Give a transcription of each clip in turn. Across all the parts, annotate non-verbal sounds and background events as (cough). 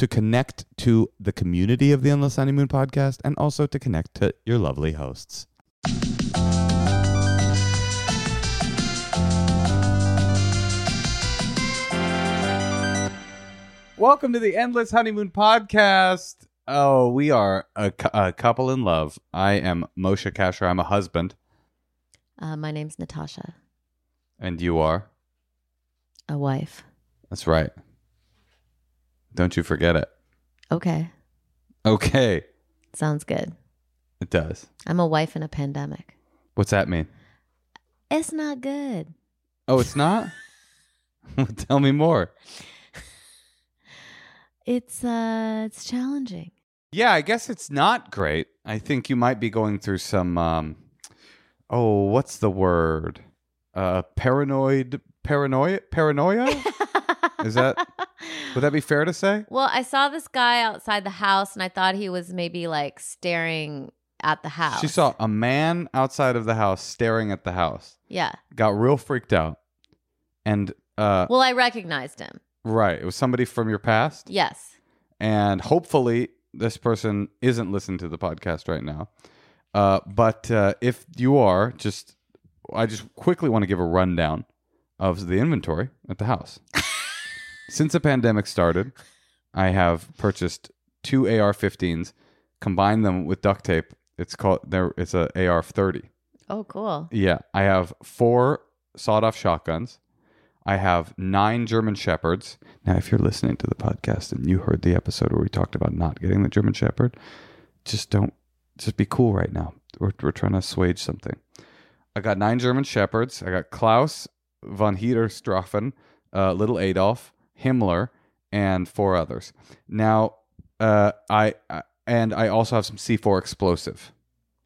To connect to the community of the Endless Honeymoon podcast and also to connect to your lovely hosts. Welcome to the Endless Honeymoon podcast. Oh, we are a, cou- a couple in love. I am Moshe Kasher. I'm a husband, Uh, my name's Natasha, and you are. a wife. That's right. Don't you forget it. Okay. Okay. Sounds good. It does. I'm a wife in a pandemic. What's that mean? It's not good. Oh, it's not? (laughs) Tell me more. It's uh it's challenging. Yeah, I guess it's not great. I think you might be going through some um oh, what's the word? Uh paranoid paranoia paranoia? (laughs) Is that (laughs) would that be fair to say? Well, I saw this guy outside the house and I thought he was maybe like staring at the house. She saw a man outside of the house staring at the house. Yeah. Got real freaked out. And uh Well, I recognized him. right, it was somebody from your past. Yes. and hopefully this person isn't listening to the podcast right now. Uh, but uh, if you are, just I just quickly want to give a rundown of the inventory at the house. (laughs) Since the pandemic started, I have purchased two AR-15s, combined them with duct tape. It's called there. It's a AR-30. Oh, cool. Yeah, I have four sawed-off shotguns. I have nine German Shepherds. Now, if you're listening to the podcast and you heard the episode where we talked about not getting the German Shepherd, just don't, just be cool right now. We're, we're trying to assuage something. I got nine German Shepherds. I got Klaus von Heederstraffen, uh, Little Adolf, Himmler, and four others. Now, uh, I, I and I also have some C4 explosive.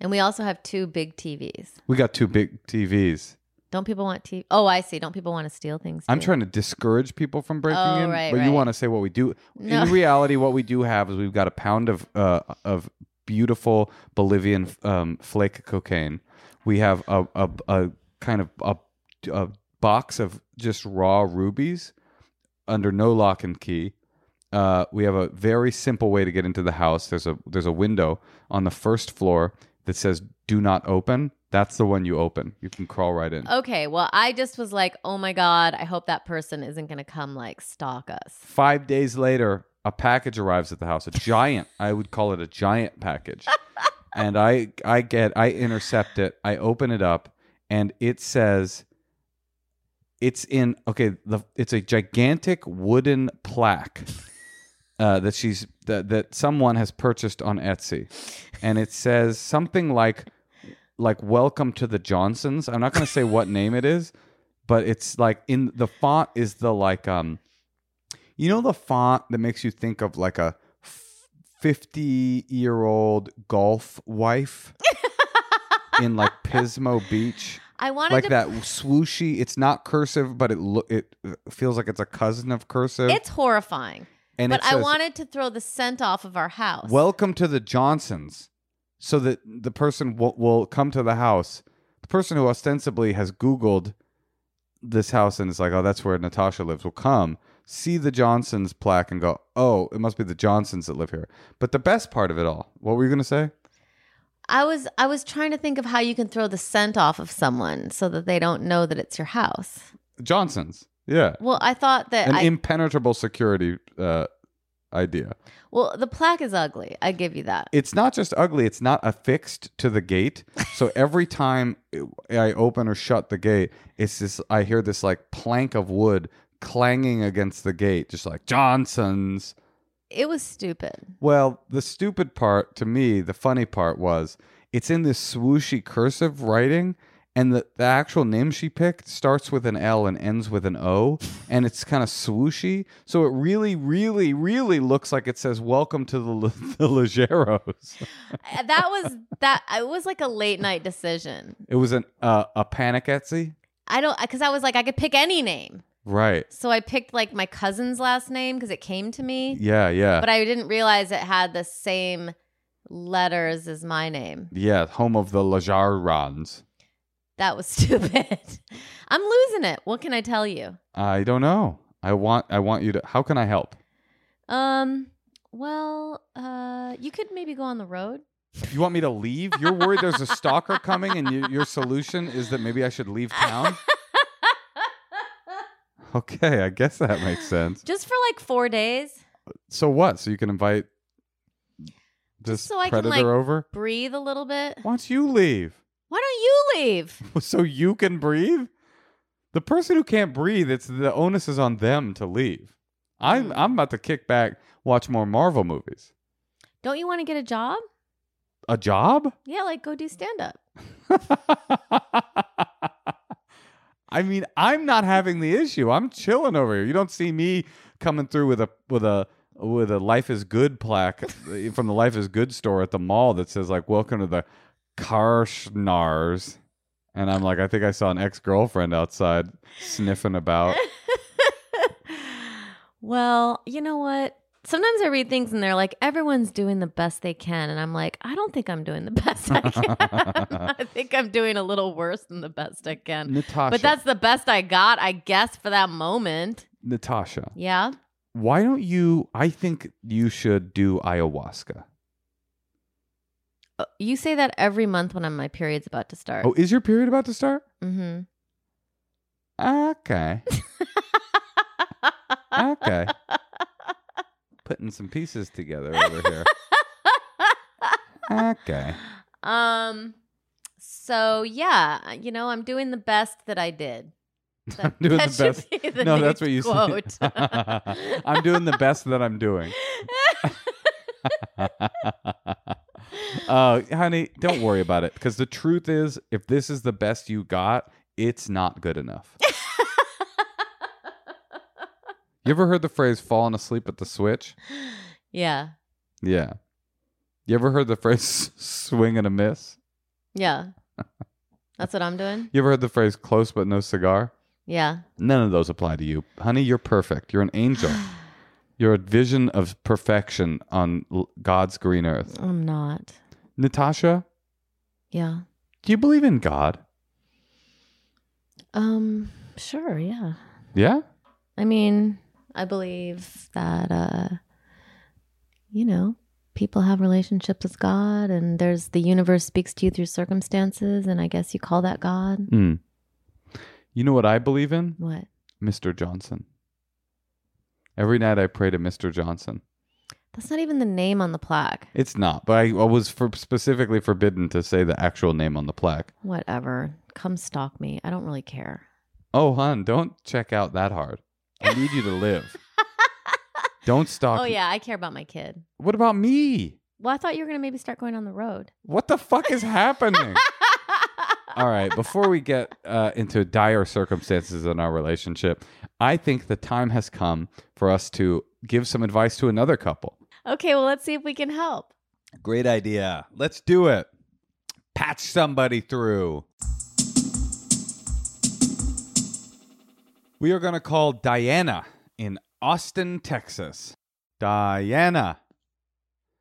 And we also have two big TVs. We got two big TVs. Don't people want TV? Oh, I see. Don't people want to steal things? I'm trying to discourage people from breaking Oh, in, right, but you want to say what we do. No. In reality, what we do have is we've got a pound of uh, of beautiful Bolivian um, flake cocaine. We have a, a, a kind of a, a box of just raw rubies under no lock and key. Uh, we have a very simple way to get into the house. There's a there's a window on the first floor that says "Do not open." That's the one you open. You can crawl right in. Okay. Well, I just was like, oh my God, I hope that person isn't going to come like stalk us. Five days later, a package arrives at the house. A giant, I would call it a giant package. (laughs) and I, I get, I intercept it. I open it up, and it says, it's in okay. The it's a gigantic wooden plaque uh, that she's that, that someone has purchased on Etsy, and it says something like like "Welcome to the Johnsons." I'm not going to say what name it is, but it's like in the font is the like um, you know the font that makes you think of like a fifty year old golf wife (laughs) in like Pismo Beach. I wanted Like to. that swooshy. It's not cursive, but it lo- it feels like it's a cousin of cursive. It's horrifying. and but it I wanted to throw the scent off of our house. Welcome to the Johnsons. So that the person will, will come to the house. The person who ostensibly has Googled this house and is like, oh, that's where Natasha lives, will come, see the Johnsons plaque and go, oh, it must be the Johnsons that live here. But the best part of it all, what were you going to say? I was I was trying to think of how you can throw the scent off of someone so that they don't know that it's your house. Johnsons. Yeah. Well, I thought that An I, impenetrable security uh, idea. well, the plaque is ugly. I give you that. It's not just ugly, it's not affixed to the gate. So (laughs) every time I open or shut the gate, it's this I hear this like plank of wood clanging against the gate, just like Johnson's. It was stupid. Well, the stupid part to me, the funny part was it's in this swooshy cursive writing, and the, the actual name she picked starts with an L and ends with an O, and it's kind of swooshy. So it really, really, really looks like it says "Welcome to the, Le- (laughs) the Leggeros." Uh, that was that. It was like a late night decision. It was an uh, a panic Etsy, I don't because I was like I could pick any name, right? so I picked like my cousin's last name because it came to me. Yeah, yeah, But I didn't realize it had the same letters as my name. yeah. Home of the Lejarons. That was (laughs) stupid. I'm losing it. What can I tell you? I don't know. I want. I want you to. How can I help? Um. Well, uh, you could maybe go on the road. You want me to leave? You're worried there's a stalker coming, and (laughs) you, your solution is that maybe I should leave town. (laughs) (laughs) Okay, I guess that makes sense. Just for like four days. So what? So you can invite this so I can, predator like- over? Breathe a little bit. Why don't you leave? Why don't you leave? (laughs) So you can breathe? The person who can't breathe, it's the onus is on them to leave. I'm Mm. I'm about to kick back, watch more Marvel movies. Don't you want to get a job? A job? Yeah, like go do stand up. (laughs) I mean, I'm not having the issue. I'm chilling over here. You don't see me coming through with a with a with a Life is Good plaque eh, from the Life is Good store at the mall that says like "Welcome to the Karschnars," and I'm like, I think I saw an ex girlfriend outside sniffing about. (laughs) well, you know what? Sometimes I read things and they're like, everyone's doing the best they can. And I'm like, I don't think I'm doing the (laughs) best I can. (laughs) I think I'm doing a little worse than the best I can. Natasha, But that's the best I got, I guess, for that moment. Natasha. Yeah. Why don't you? I think you should do ayahuasca. Uh, You say that every month when I'm, my period's about to start. Oh, is your period about to start? Mm-hmm. Okay. (laughs) Okay. Putting some pieces together over here. (laughs) Okay. Um. So yeah, you know, I'm doing the best that I did. (laughs) That, I'm doing that the best. be the No, that's what you quote. said. (laughs) I'm doing the best that I'm doing. uh, honey, don't worry about it because the truth is, if this is the best you got, it's not good enough. You ever heard the phrase falling asleep at the switch? (gasps) yeah, Yeah. You ever heard the phrase (laughs) swing and a miss? yeah. That's what I'm doing. You ever heard the phrase close but no cigar? Yeah. None of those apply to you. Honey, you're perfect. You're an angel. (sighs) You're a vision of perfection on l- God's green earth. I'm not. Natasha, Yeah. do you believe in God? Um. Sure. Yeah. Yeah? I mean, I believe that uh, you know, people have relationships with God, and there's the universe speaks to you through circumstances, and I guess you call that God. Hmm. You know what I believe in? What? Mr. Johnson. Every night I pray to Mr. Johnson. That's not even the name on the plaque. It's not, but I, I was for specifically forbidden to say the actual name on the plaque. Whatever. Come stalk me. I don't really care. Oh, hon, don't check out that hard. I need you to live. Don't stalk. (laughs) Oh me. yeah, I care about my kid. What about me? Well, I thought you were gonna maybe start going on the road. What the fuck is happening? (laughs) All right. Before we get uh, into dire circumstances in our relationship, I think the time has come for us to give some advice to another couple. Okay, well, let's see if we can help. Great idea. Let's do it. Patch somebody through. We are going to call Diana in Austin, Texas. Diana.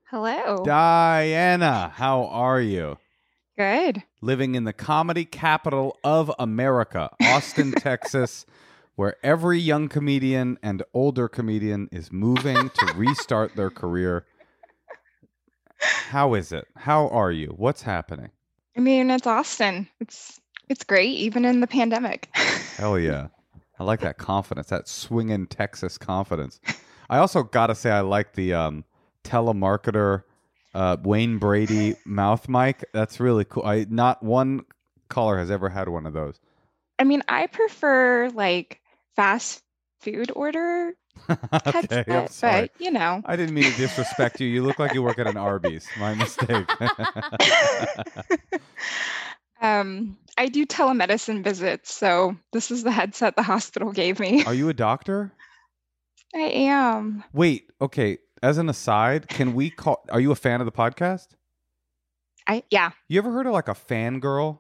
Hello. Diana, how are you? Good. Living in the comedy capital of America, Austin, (laughs) Texas, where every young comedian and older comedian is moving to restart their career. How is it? How are you? What's happening? I mean, it's Austin. It's it's great even in the pandemic. (laughs) Hell yeah. I like that confidence, that swinging Texas confidence. I also got to say, I like the um, telemarketer uh, Wayne Brady (laughs) mouth mic. That's really cool. I not one caller has ever had one of those. I mean, I prefer like fast food order (laughs) okay, headset, I'm sorry. but you know. I didn't mean to disrespect you. You look like you work at an (laughs) Arby's. My mistake. Um, I do telemedicine visits, so this is the headset the (laughs) hospital gave me. Are you a doctor? I am. Wait, okay. As an aside, can we call? Are you a fan of the podcast? I yeah. You ever heard of like a fangirl?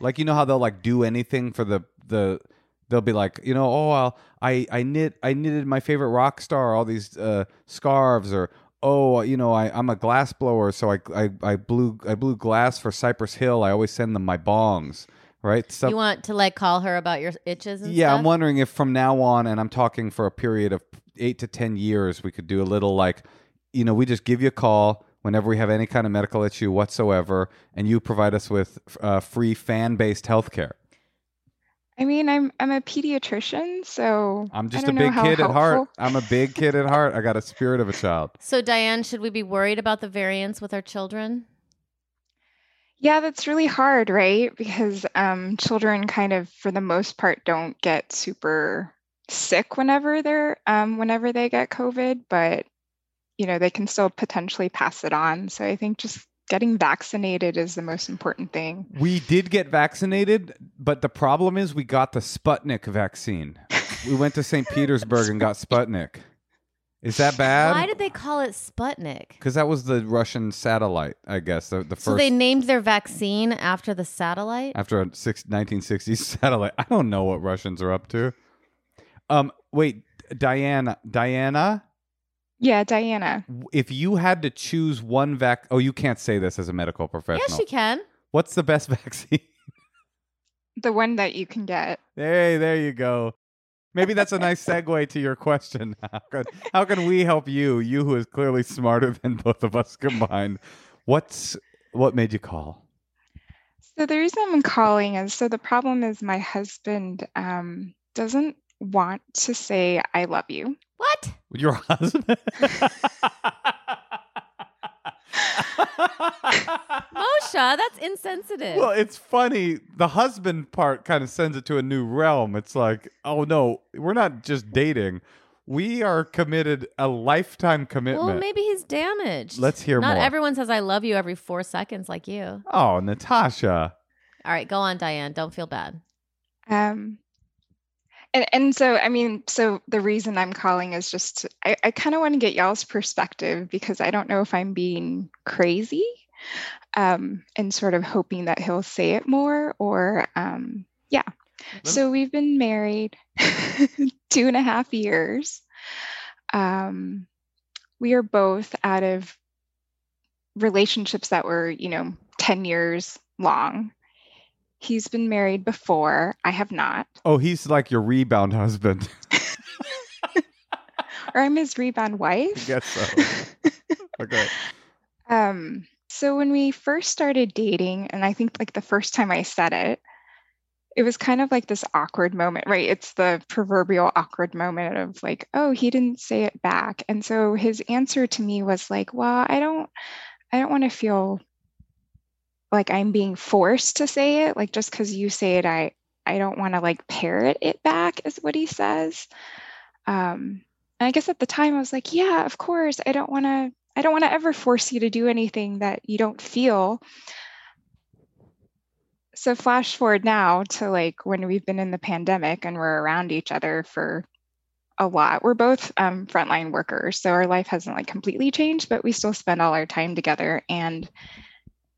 like you know how they'll like do anything for the the they'll be like you know oh I'll, I I knit I knitted my favorite rock star all these uh, scarves or oh you know I I'm a glass blower so I I I blew I blew glass for Cypress Hill I always send them my bongs right so you want to like call her about your itches and yeah stuff? I'm wondering if from now on and I'm talking for a period of eight to ten years we could do a little like you know we just give you a call whenever we have any kind of medical issue whatsoever and you provide us with uh, free fan based health care. I mean, I'm I'm a pediatrician, so I'm I just a don't know big how kid at heart. I'm a big kid at heart. I got a spirit of a child. So, Diane, should we be worried about the variants with our children? Yeah, that's really hard, right? Because um, children kind of, for the most part, don't get super sick whenever they're um, whenever they get COVID, but you know they can still potentially pass it on. So I think just getting vaccinated is the most important thing. We did get vaccinated, but the problem is we got the Sputnik vaccine. (laughs) We went to St. Petersburg and got Sputnik. Is that bad? Why did they call it Sputnik? Because that was the Russian satellite, I guess. The, the first So they named their vaccine after the satellite? after a six, 1960s (laughs) satellite. I don't know what Russians are up to. Um, wait, Diana, Diana, Yeah, Diana. if you had to choose one vac, oh, you can't say this as a medical professional. Yes, you can. What's the best (laughs) vaccine? The one that you can get. hey, there you go. Maybe that's a nice (laughs) segue to your question. (laughs) How can, how can we help you? You who is clearly smarter than both of us combined. What's what made you call? So the reason I'm calling is so the problem is my husband um, doesn't want to say I love you. What? Your (laughs) husband? Moshe, that's insensitive. Well, it's funny. The husband part kind of sends it to a new realm. It's like, oh no, we're not just dating. We are committed a lifetime commitment. Well, maybe he's damaged. Let's hear Not more. everyone says I love you every four seconds like you. oh, Natasha. All right, go on, Diane. Don't feel bad. Um, and and so I mean, so the reason I'm calling is just I, I kind of want to get y'all's perspective because I don't know if I'm being crazy, um, and sort of hoping that he'll say it more or um, yeah. So we've been married (laughs) two and a half years. Um, we are both out of relationships that were, you know, 10 years long. He's been married before. I have not. Oh, he's like your rebound husband. (laughs) Or I'm his rebound I wife. guess so. (laughs) Okay. Um, so when we first started dating, and I think like the first time I said it, it was kind of like this awkward moment, right? It's the proverbial awkward moment of like, oh, he didn't say it back. And so his answer to me was like, well, I don't I don't want to feel like I'm being forced to say it. Like just because you say it, I I don't want to like parrot it back, is what he says. Um, and I guess at the time I was like, yeah, of course. I don't want to I don't want to ever force you to do anything that you don't feel. So flash forward now to like when we've been in the pandemic and we're around each other for a lot. We're both um, frontline workers, so our life hasn't like completely changed, but we still spend all our time together. And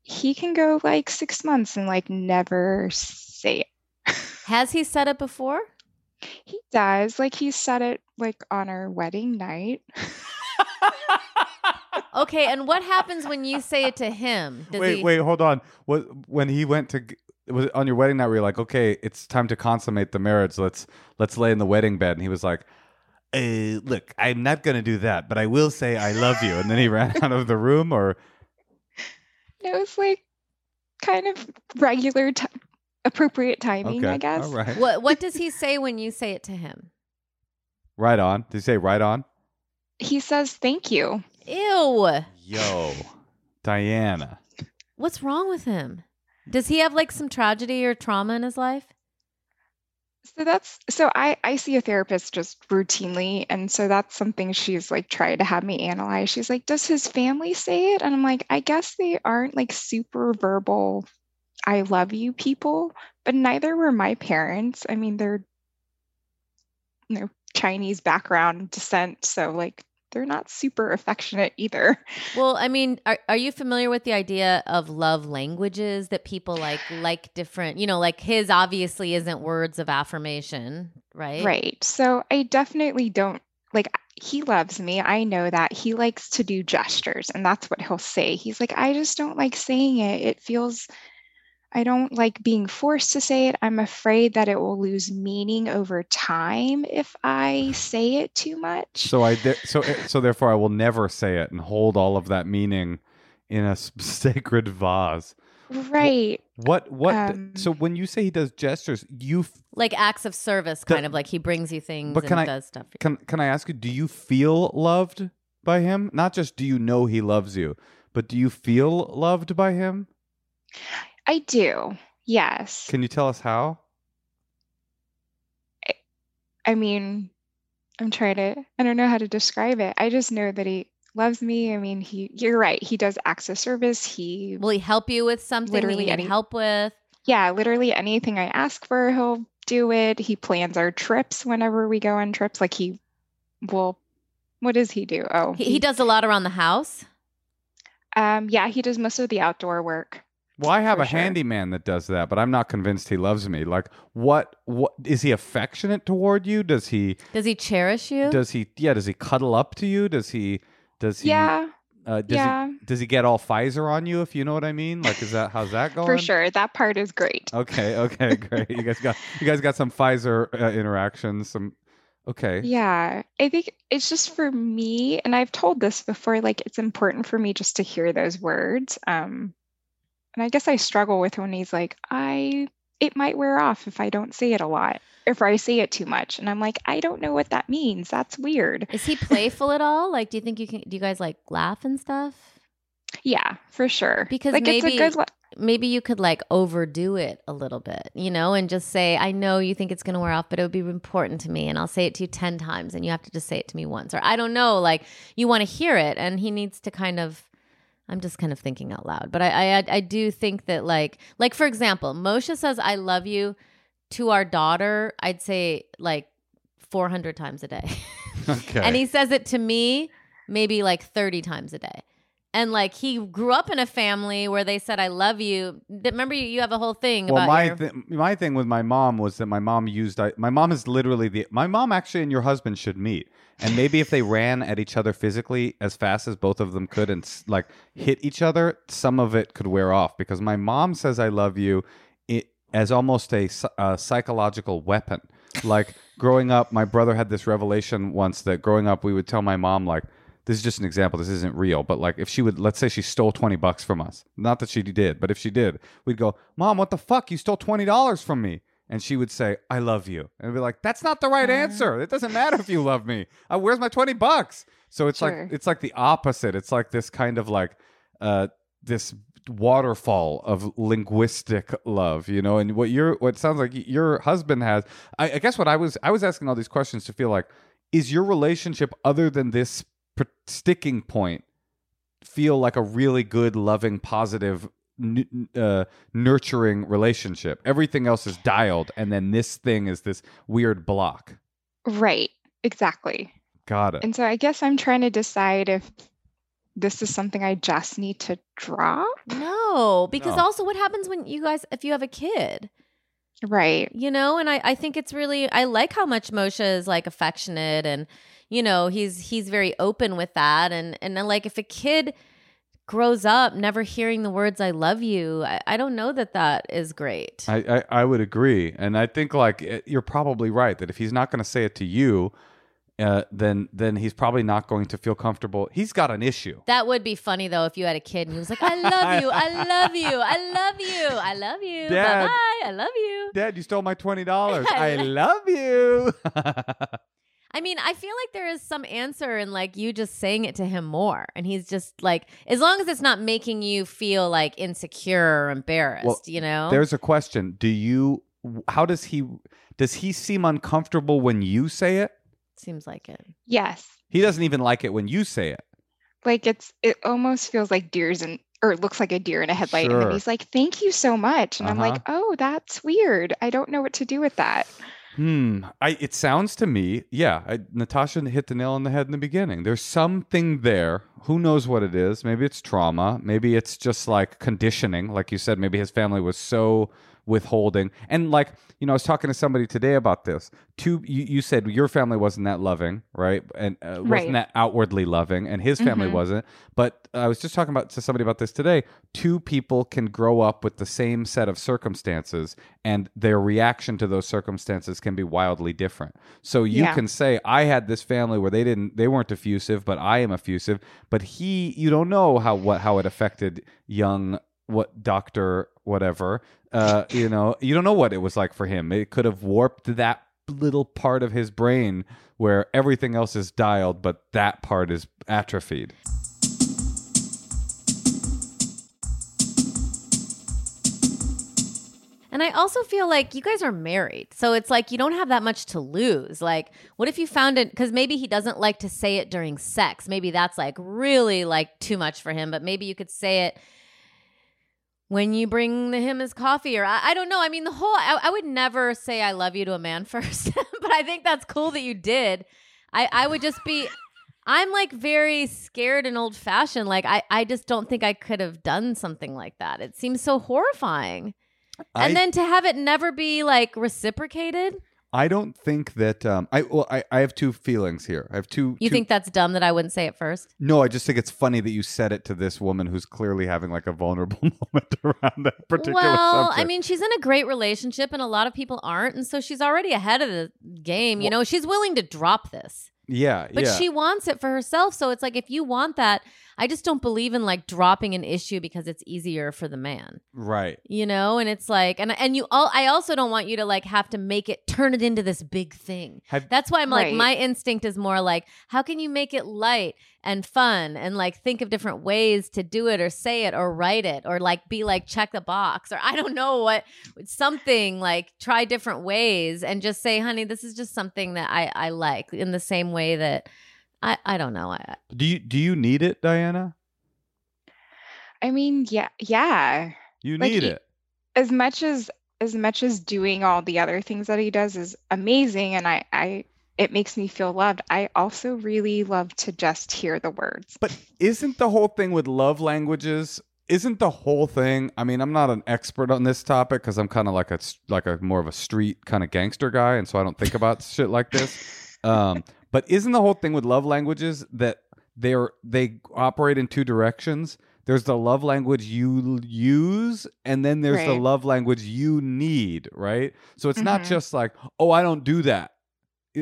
he can go like six months and like never say it. (laughs) Has he said it before? He does. Like he said it like on our wedding night. (laughs) Okay, and what happens when you say it to him? Does wait, he, wait, hold on. What when he went to g- was on your wedding night? Where you're like, okay, it's time to consummate the marriage. Let's let's lay in the wedding bed. And he was like, uh, look, I'm not gonna do that, but I will say I love you. And then he ran (laughs) out of the room, or It was like kind of regular, ti appropriate timing, okay, I guess. all right, What what does he (laughs) say when you say it to him? right on. Did he say right on? He says thank you. Ew. Yo, Diana. What's wrong with him? Does he have like some tragedy or trauma in his life? So that's so I I see a therapist just routinely and so that's something she's like tried to have me analyze. She's like, "Does his family say it?" And I'm like, "I guess they aren't like super verbal I love you people, but neither were my parents. I mean, they're you know, Chinese background descent, so like they're not super affectionate either. Well, I mean, are are you familiar with the idea of love languages that people like like different, you know, like his obviously isn't words of affirmation, right? Right. So I definitely don't like he loves me. I know that. He likes to do gestures and that's what he'll say. He's like, I just don't like saying it. It feels I don't like being forced to say it. I'm afraid that it will lose meaning over time if I say it too much. So I de- so so therefore I will never say it and hold all of that meaning in a (laughs) sacred vase. right. What what? Um, so when you say he does gestures, you f- Like acts of service, The- kind of like he brings you things But and can I- does stuff. for you. can can I ask you? Do you feel loved by him? Not just do you know he loves you, but do you feel loved by him? I do. Yes. Can you tell us how? I mean, I'm trying to, I don't know how to describe it. I just know that he loves me. I mean, he, you're right. He does acts of service. He, Will he help you with something Literally you need any- help with? yeah, literally anything I ask for, he'll do it. He plans our trips whenever we go on trips. Like he will, what does he do? Oh, He, he does a lot around the house. Um, yeah, he does most of the outdoor work. Well, I have a sure. handyman that does that, but I'm not convinced he loves me. Like, what? What is he affectionate toward you? Does he? Does he cherish you? Does he? Yeah. Does he cuddle up to you? Does he? Does he? Yeah, Uh, does yeah, he? Does he get all Pfizer on you? If you know what I mean? Like, is that how's that going? for sure. That part is great. Okay. Okay. (laughs) Great. you guys got you guys got some Pfizer uh, interactions. Some. Okay. Yeah, I think it's just for me, and I've told this before, like it's important for me just to hear those words. Um, and I guess I struggle with when he's like, I, it might wear off if I don't say it a lot, if I say it too much. And I'm like, I don't know what that means. That's weird. Is he (laughs) playful at all? Like, do you think you can? Do you guys like laugh and stuff? Yeah, for sure. Because like it's maybe- good, la- Maybe you could like overdo it a little bit, you know, and just say, "I know you think it's going to wear off, but it would be important to me, and I'll say it to you ten times, and you have to just say it to me once." Or I don't know, like you want to hear it, and he needs to kind of. I'm just kind of thinking out loud, but I, I I do think that like like for example, Moshe says I love you to our daughter. I'd say like 400 times a day. (laughs) Okay. And he says it to me maybe like 30 times a day. And like he grew up in a family where they said, I love you. Remember, you, you have a whole thing well, about my your- th- my thing with my mom was that my mom used I, my mom is literally the my mom actually and your husband should meet and maybe if they ran at each other physically as fast as both of them could and like hit each other, some of it could wear off because my mom says I love you it, as almost a psychological weapon. Like growing up, my brother had this revelation once that growing up we would tell my mom like this is just an example. This isn't real, but like if she would, let's say she stole 20 bucks from us. Not that she did, but if she did, we'd go, Mom, what the fuck? You stole $20 from me. And she would say, I love you. And we'd be like, that's not the right answer. It doesn't matter if you love me. Uh, where's my 20 bucks? So it's Sure. like, it's like the opposite. It's like this kind of like, uh, this waterfall of linguistic love, you know, and what your what sounds like your husband has. I, I guess what I was I was asking all these questions to feel like is your relationship other than this sticking point feel like a really good, loving, positive n- uh, nurturing relationship. Everything else is dialed, and then this thing is this weird block. Right. Exactly. Got it. And so I guess I'm trying to decide if this is something I just need to drop. No, because No. also what happens when you guys, if you have a kid, Right. you know? And I, I think it's really, I like how much Moshe is like affectionate and, you know, he's, he's very open with that. And, and then, like if a kid grows up never hearing the words, I love you, I, I don't know that that is great. I, I, I would agree, and I think like it, you're probably right that if he's not going to say it to you, uh, then then he's probably not going to feel comfortable. He's got an issue. that would be funny though if you had a kid and he was like, I love you, I love you, I love you, I love you, (laughs) bye bye, I love you. Dad, you stole my twenty dollars. (laughs) I love you. (laughs) I mean, I feel like there is some answer in like you just saying it to him more. And he's just like, as long as it's not making you feel like insecure or embarrassed, Well, you know? There's a question. Do you? How does he? Does he seem uncomfortable when you say it? Seems like it. Yes. He doesn't even like it when you say it. Like it's it almost feels like deers and or it looks like a deer in a headlight. And Sure. then he's like, Thank you so much. And I'm like, uh-huh. Oh, that's weird. I don't know what to do with that. Hmm. I. It sounds to me, yeah. I, Natasha hit the nail on the head in the beginning. There's something there. Who knows what it is? Maybe it's trauma. Maybe it's just like conditioning, like you said. Maybe his family was so withholding. And like you know, I was talking to somebody today about this. Two, you, you said your family wasn't that loving, right? And uh, wasn't Right. that outwardly loving, and his family Mhm. wasn't. But I was just talking about to somebody about this today. Two people can grow up with the same set of circumstances, and their reaction to those circumstances can be wildly different. So you Yeah. can say, "I had this family where they didn't, they weren't effusive, but I am effusive." But he, you don't know how what how it affected young what doctor whatever. Uh, you know, you don't know what it was like for him. It could have warped that little part of his brain where everything else is dialed, but that part is atrophied. And I also feel like you guys are married. So it's like you don't have that much to lose. Like, what if you found it? Because maybe he doesn't like to say it during sex. Maybe that's like really like too much for him. But maybe you could say it when you bring him his coffee or I, I don't know. I mean, the whole, I, I would never say I love you to a man (laughs) first. (laughs) but I think that's cool that you did. I, I would just be. I'm like very scared and old fashioned. Like I, I just don't think I could have done something like that. It seems so horrifying. I, And then to have it never be like reciprocated, I don't think that um, I well I, I have two feelings here. I have two. you two- think that's dumb that I wouldn't say it first? No, I just think it's funny that you said it to this woman who's clearly having like a vulnerable (laughs) moment around that particular well, subject. I mean, she's in a great relationship and a lot of people aren't. And so she's already ahead of the game. You know, she's willing to drop this, yeah, but yeah. she wants it for herself. So it's like, if you want that, I just don't believe in like dropping an issue because it's easier for the man. right. you know and it's like and and you all i also don't want you to like have to make it turn it into this big thing Have- that's why i'm like my instinct is more like how can you make it light and fun and like think of different ways to do it or say it or write it or like be like check the box or i don't know what something like try different ways and just say honey this is just something that i i like in the same way that i i don't know i Do you do you need it, Diana? I mean, yeah, yeah. You Like, need y- it. As much as as much as doing all the other things that he does is amazing and I I it makes me feel loved. I also really love to just hear the words. But isn't the whole thing with love languages? Isn't the whole thing? I mean, I'm not an expert on this topic because I'm kind of like a like a more of a street kind of gangster guy, and so I don't think about shit like this. (laughs) Um, but isn't the whole thing with love languages that they're they operate in two directions? There's the love language you use, and then there's the love language you need, right? So it's not Mhm. just like, oh, I don't do that.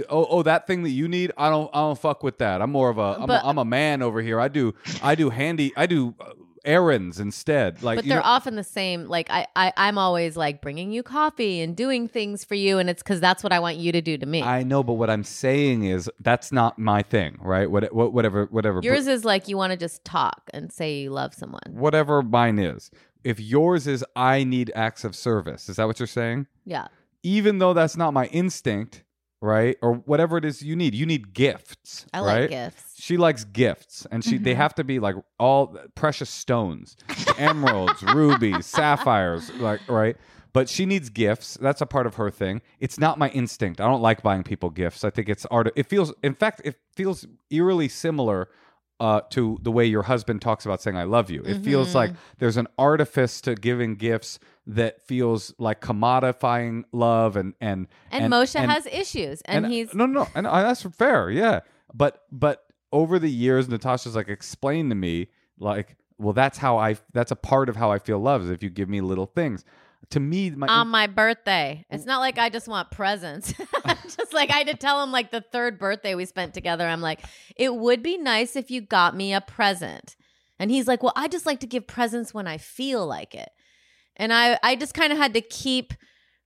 Oh, oh, that thing that you need, I don't, I don't fuck with that. I'm more of a, I'm, But- a, I'm a man over here. I do, I do handy, I do uh, errands instead. Like, but they're know- often the same like I, I i'm always like bringing you coffee and doing things for you and it's because that's what i want you to do to me I know, but what I'm saying is that's not my thing, right? What, what whatever, whatever. yours is like you want to just talk and say you love someone whatever mine is. If yours is I need acts of service, is that what you're saying? yeah Even though that's not my instinct, right? Or whatever it is you need. You need gifts. I right? like gifts. She likes gifts, and she they Mhm. have to be like all precious stones, emeralds, (laughs) rubies, sapphires, like right. But she needs gifts. That's a part of her thing. It's not my instinct. I don't like buying people gifts. I think it's art. It feels, in fact, it feels eerily similar uh, to the way your husband talks about saying "I love you." It feels Mhm. like there's an artifice to giving gifts that feels like commodifying love and and And, Moshe has issues, and, he's no, no, no, and uh, that's fair, yeah. But but over the years, Natasha's like explained to me like, well, that's how I. That's a part of how I feel love is if you give me little things. To me, my on my birthday. It's not like I just want presents. (laughs) (laughs) just like I had to tell him like the third birthday we spent together. I'm like, it would be nice if you got me a present. And he's like, well, I just like to give presents when I feel like it. And I, I just kind of had to keep,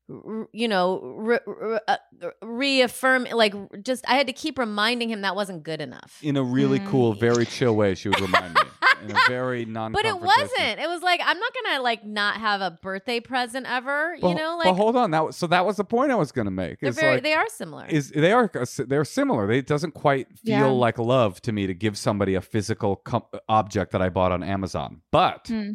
you know, re- re- uh, reaffirm, like, just I had to keep reminding him that wasn't good enough. in a really Mm. cool, very chill way, she would remind me (laughs) in a very non. (laughs) But it wasn't. It was like I'm not gonna like not have a birthday present ever. But, you know, but like hold on. That was, so that was the point I was going to make. they're very, like, they are similar. is they are they're similar. They, it doesn't quite feel Yeah. like love to me to give somebody a physical com- object that I bought on Amazon. But Hmm.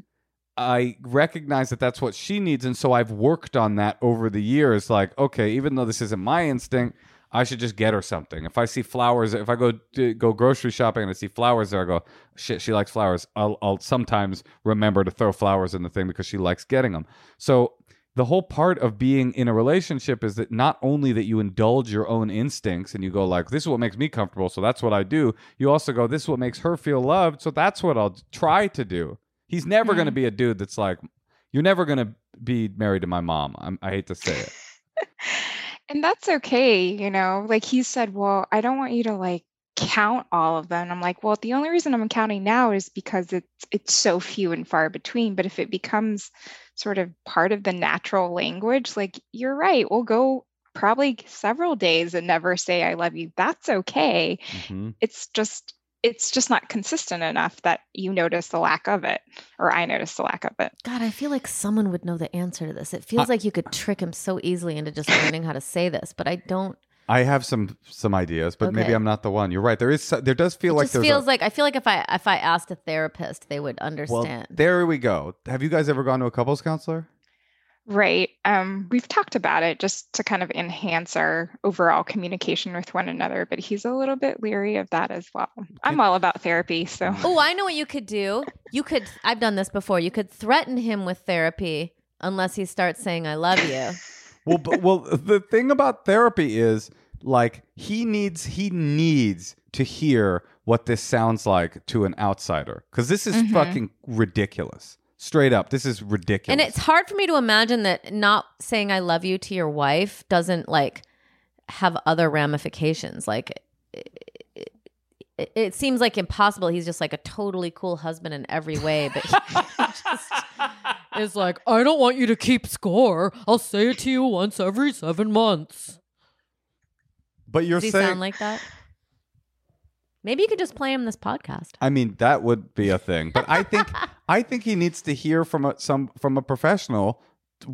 I recognize that that's what she needs, and so I've worked on that over the years. Like, okay, even though this isn't my instinct, I should just get her something. If I see flowers, if I go to, go grocery shopping and I see flowers there, I go, shit, she likes flowers. I'll, I'll sometimes remember to throw flowers in the thing because she likes getting them. So the whole part of being in a relationship is that not only that you indulge your own instincts and you go like this is what makes me comfortable so that's what i do you also go this is what makes her feel loved so that's what i'll try to do he's never going to mm-hmm. be a dude that's like you're never going to be married to my mom I'm, i hate to say it (laughs) And that's okay, you know. Like he said, well, I don't want you to like count all of them. I'm like, well, the only reason I'm counting now is because it's it's so few and far between. But if it becomes sort of part of the natural language, like you're right, we'll go probably several days and never say I love you. That's okay. Mhm. It's just it's just not consistent enough that you notice the lack of it or I notice the lack of it. God, I feel like someone would know the answer to this. It feels like you could trick him so easily into just learning how to say this, but I don't. i have some some ideas but maybe i'm not the one you're right there is there does feel It like just feels a, like I feel like if I if I asked a therapist, they would well understand. there we go have you guys ever gone to a couples counselor Right. Um, we've talked about it just to kind of enhance our overall communication with one another, but he's a little bit leery of that as well. I'm all about therapy, so (laughs) oh, I know what you could do. You could. I've done this before. You could threaten him with therapy unless he starts saying "I love you." (laughs) well but, well the thing about therapy is like he needs he needs to hear what this sounds like to an outsider because this is Mhm. fucking ridiculous straight up this is ridiculous And it's hard for me to imagine that not saying I love you to your wife doesn't like have other ramifications. Like it, it, it seems like impossible. He's just like a totally cool husband in every way, but he (laughs) just is like, I don't want you to keep score. I'll say it to you once every seven months. but you're Does he saying sound like that? Maybe you could just play him this podcast. I mean that would be a thing but I think (laughs) I think he needs to hear from a, some from a professional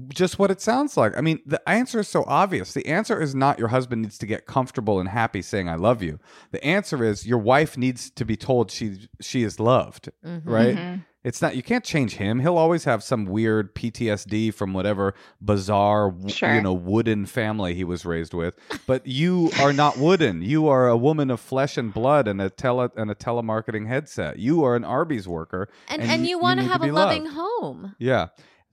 just what it sounds like. I mean, the answer is so obvious. The answer is not your husband needs to get comfortable and happy saying "I love you." The answer is your wife needs to be told she she is loved, Mhm. right? Mhm. It's not you can't change him. He'll always have some weird PTSD from whatever bizarre, Sure. you know, wooden family he was raised with. But you are not wooden. You are a woman of flesh and blood and a tele and a telemarketing headset. You are an Arby's worker. And And and, you- you want to have a loving loved. home. Yeah.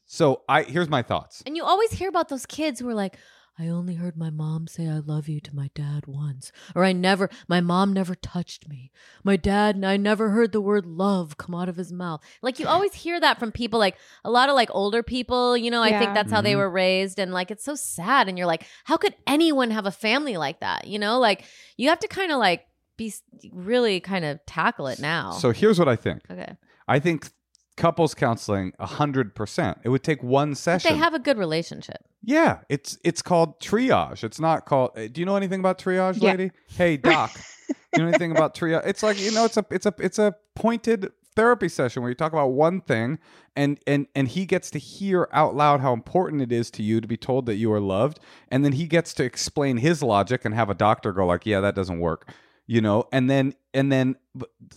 So I here's my thoughts. And you always hear about those kids who are like, I only heard my mom say I love you to my dad once. Or I never, my mom never touched me. My dad, I never heard the word love come out of his mouth. Like you always hear that from people, like a lot of like older people, you know, I think Yeah. that's how they Mhm. were raised. And like it's so sad. And you're like, how could anyone have a family like that? You know, like you have to kind of like be really kind of tackle it now. So here's what I think. okay. I think couples counseling hundred percent. It would take one But session. they have a good relationship. yeah, it's it's called triage. It's not called. uh, Do you know anything about triage, Yeah. lady? Hey, doc. (laughs) you know anything about triage? It's like you know, it's a it's a it's a pointed therapy session where you talk about one thing and and and he gets to hear out loud how important it is to you to be told that you are loved and then he gets to explain his logic and have a doctor go like yeah that doesn't work you know and then and then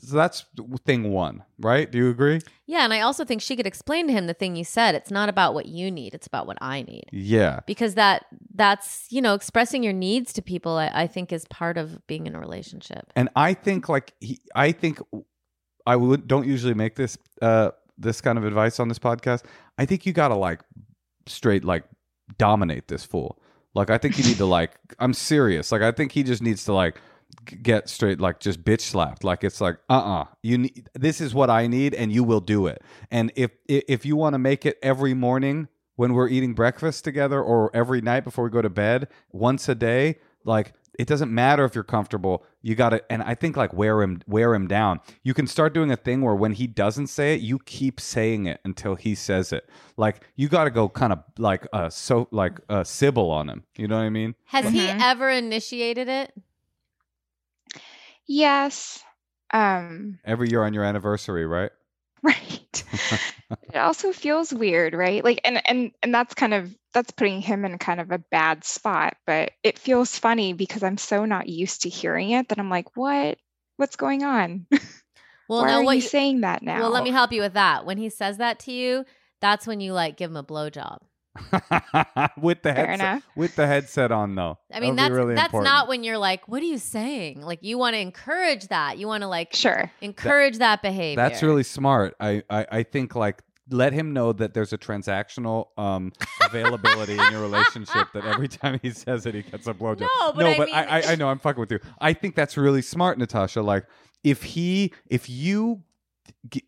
so that's thing one right do you agree Yeah, and I also think she could explain to him the thing you said. It's not about what you need; it's about what I need. yeah Because that that's you know expressing your needs to people. I, I think is part of being in a relationship. and i think like he, i think i would don't usually make this uh this kind of advice on this podcast i think you gotta like straight like dominate this fool like i think you need to like i'm serious like i think he just needs to like get straight like just bitch slapped. Like it's like uh-uh. You need this is what i need and you will do it. And if if you want to make it every morning when we're eating breakfast together or every night before we go to bed once a day like it doesn't matter if you're comfortable. You got to and i think like wear him wear him down. You can start doing a thing where when he doesn't say it you keep saying it until he says it. Like you got to go kind of like uh so like uh sybil on him. You know what i mean? Has he Mhm. ever initiated it? Yes. Um, every year on your anniversary right (laughs) right. it also feels weird, right? Like and and and that's kind of that's putting him in kind of a bad spot, but it feels funny because I'm so not used to hearing it that I'm like, "What? What's going on? (laughs) Well, Why no. are What you you- saying that now?" Well, let me help you with that. When he says that to you, that's when you like give him a blowjob. (laughs) with the Fair headset enough. with the headset on though I mean, That'll that's really that's important. not when you're like, "What are you saying?" Like you want to encourage that. You want to like Sure. encourage that, behavior. That's really smart. I, I I think like let him know that there's a transactional um availability in your relationship that every time he says it he gets a blowjob. No, but no, I but mean- I, I I know I'm fucking with you. I think that's really smart, Natasha. Like if he if you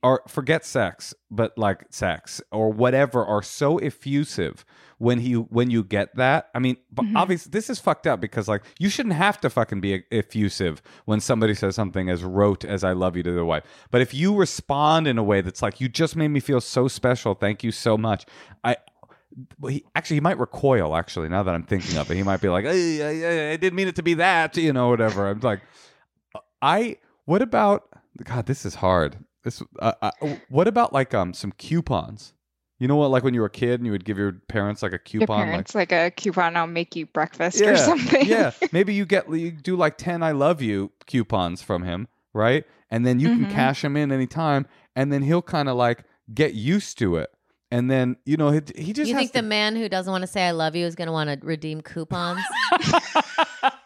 are forget sex, but like sex or whatever are so effusive when he when you get that. I mean, but Mhm. obviously this is fucked up because like you shouldn't have to fucking be effusive when somebody says something as rote as "I love you" to their wife. But if you respond in a way that's like, "You just made me feel so special. Thank you so much," I. He, actually, he might recoil. Actually, now that I'm thinking of it, he might be like, "Hey, I, I, I didn't mean it to be that," you know, whatever. I'm like, I. What about? God, this is hard. This. Uh, uh, what about like um some coupons? You know what? Like when you were a kid and you would give your parents like a coupon, like parents like a coupon I'll make you breakfast yeah, or something. yeah, (laughs) maybe you get you do like ten "I love you" coupons from him, right? And then you can Mhm. cash him in anytime, and then he'll kind of like get used to it, and then you know he, he just you has think the man who doesn't want to say "I love you" is going to want to redeem coupons? (laughs)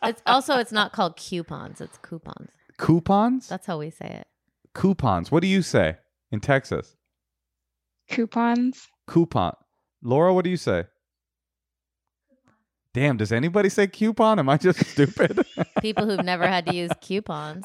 it's also it's not called coupons; it's coupons. coupons, That's how we say it. Coupons. What do you say in Texas? Coupons. Coupon. Laura, what do you say? Damn, does anybody say coupon? Am I just (laughs) stupid? People who've never had to use (laughs) coupons.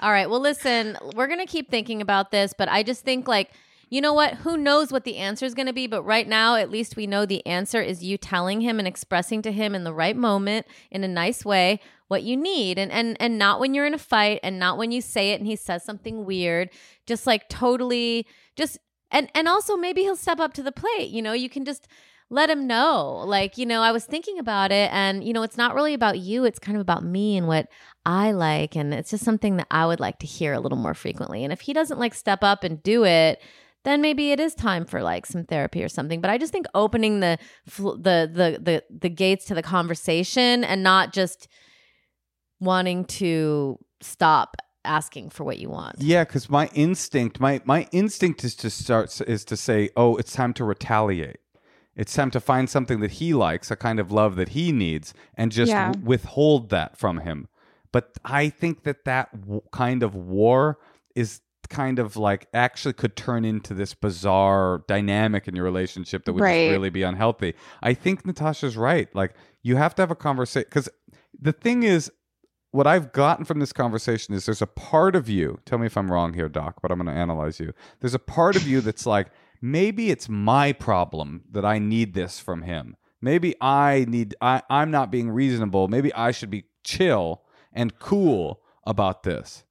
All right. Well, listen, we're going to keep thinking about this, but I just think, like, you know what? Who knows what the answer is going to be? But right now, at least we know the answer is you telling him and expressing to him in the right moment, in a nice way, what you need, and and and not when you're in a fight, and not when you say it and he says something weird. Just like totally, just and and also maybe he'll step up to the plate. You know, you can just let him know like you know i was thinking about it and you know it's not really about you it's kind of about me and what i like and it's just something that i would like to hear a little more frequently and if he doesn't like step up and do it then maybe it is time for like some therapy or something but i just think opening the fl- the the the, the gates to the conversation and not just wanting to stop asking for what you want Yeah, because my instinct, my my instinct is to start is to say, oh, it's time to retaliate. It's time to find something that he likes, a kind of love that he needs, and just Yeah. w- withhold that from him. But I think that that w- kind of war is kind of like actually could turn into this bizarre dynamic in your relationship that would Right. really be unhealthy. I think Natasha's right. Like you have to have a conversation because the thing is, what I've gotten from this conversation is there's a part of you. Tell me if I'm wrong here, Doc, but I'm going to analyze you. There's a part of you that's like maybe it's my problem that I need this from him. Maybe I need I I'm not being reasonable. Maybe I should be chill and cool about this.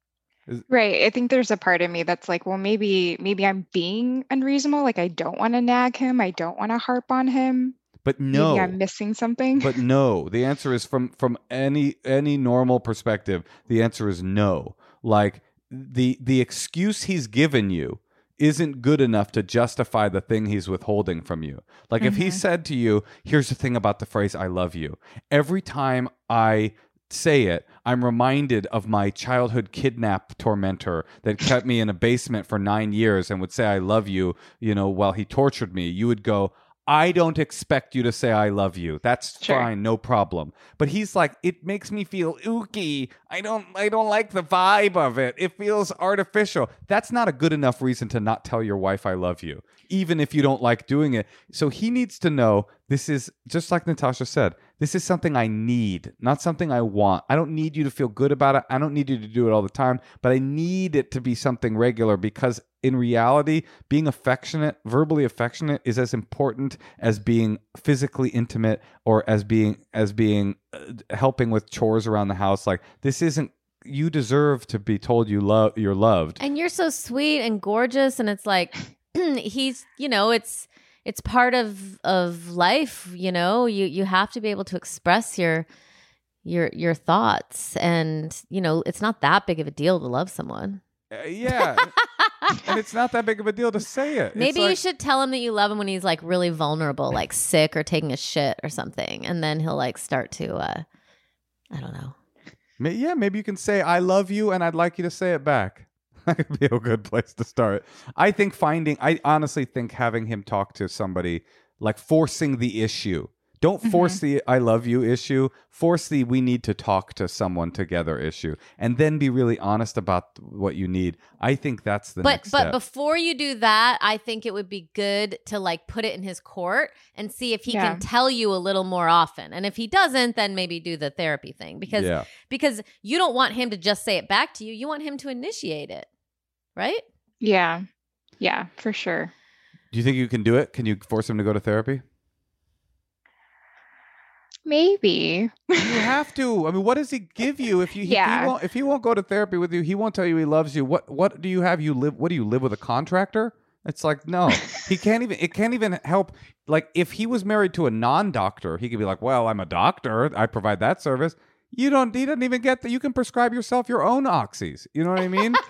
Right. I think there's a part of me that's like, well, maybe maybe I'm being unreasonable. Like I don't want to nag him. I don't want to harp on him. But no. Maybe I'm missing something. but no the answer is from from any any normal perspective the answer is no like the the excuse he's given you isn't good enough to justify the thing he's withholding from you. Like if he mm-hmm. said to you, here's the thing about the phrase I love you. Every time I say it, I'm reminded of my childhood kidnap tormentor that kept me in a basement for 9 years and would say I love you, you know, while he tortured me. You would go, I don't expect you to say I love you. That's Sure. fine, no problem. But he's like, it makes me feel ooky. I don't I don't like the vibe of it. It feels artificial. That's not a good enough reason to not tell your wife I love you, even if you don't like doing it. So he needs to know this is just like Natasha said, this is something I need, not something I want. I don't need you to feel good about it. I don't need you to do it all the time, but I need it to be something regular because in reality, being affectionate, verbally affectionate is as important as being physically intimate or as being as being uh, helping with chores around the house. Like this isn't you deserve to be told you love you're loved. And you're so sweet and gorgeous, and it's like (clears throat) he's, you know, it's it's part of of life. You know, you you have to be able to express your your your thoughts, and you know, it's not that big of a deal to love someone. Uh, yeah. (laughs) and it's not that big of a deal to say it. Maybe you should tell him that you love him when he's like really vulnerable, like sick or taking a shit or something, and then he'll like start to, uh I don't know. Yeah, maybe you can say "I love you" and I'd like you to say it back. (laughs) That could be a good place to start. I think finding, I honestly think having him talk to somebody, like forcing the issue. Don't mm-hmm. force the "I love you" issue. Force the "We need to talk to someone together" issue, and then be really honest about what you need. I think that's the but next but step. before you do that, I think it would be good to like put it in his court and see if he Yeah. can tell you a little more often. And if he doesn't, then maybe do the therapy thing because yeah, because you don't want him to just say it back to you. You want him to initiate it. Right? Yeah. Yeah, for sure. do you think you can do it? Can you force him to go to therapy? Maybe. You have to. I mean, what does he give you if you? If Yeah. he won't, if he won't go to therapy with you, he won't tell you he loves you. What What do you have? You live? What do you live with a contractor? It's like no, (laughs) he can't even. It can't even help. Like if he was married to a non-doctor, he could be like, "Well, I'm a doctor. I provide that service." You don't. He doesn't even get that. You can prescribe yourself your own oxys. You know what I mean? (laughs)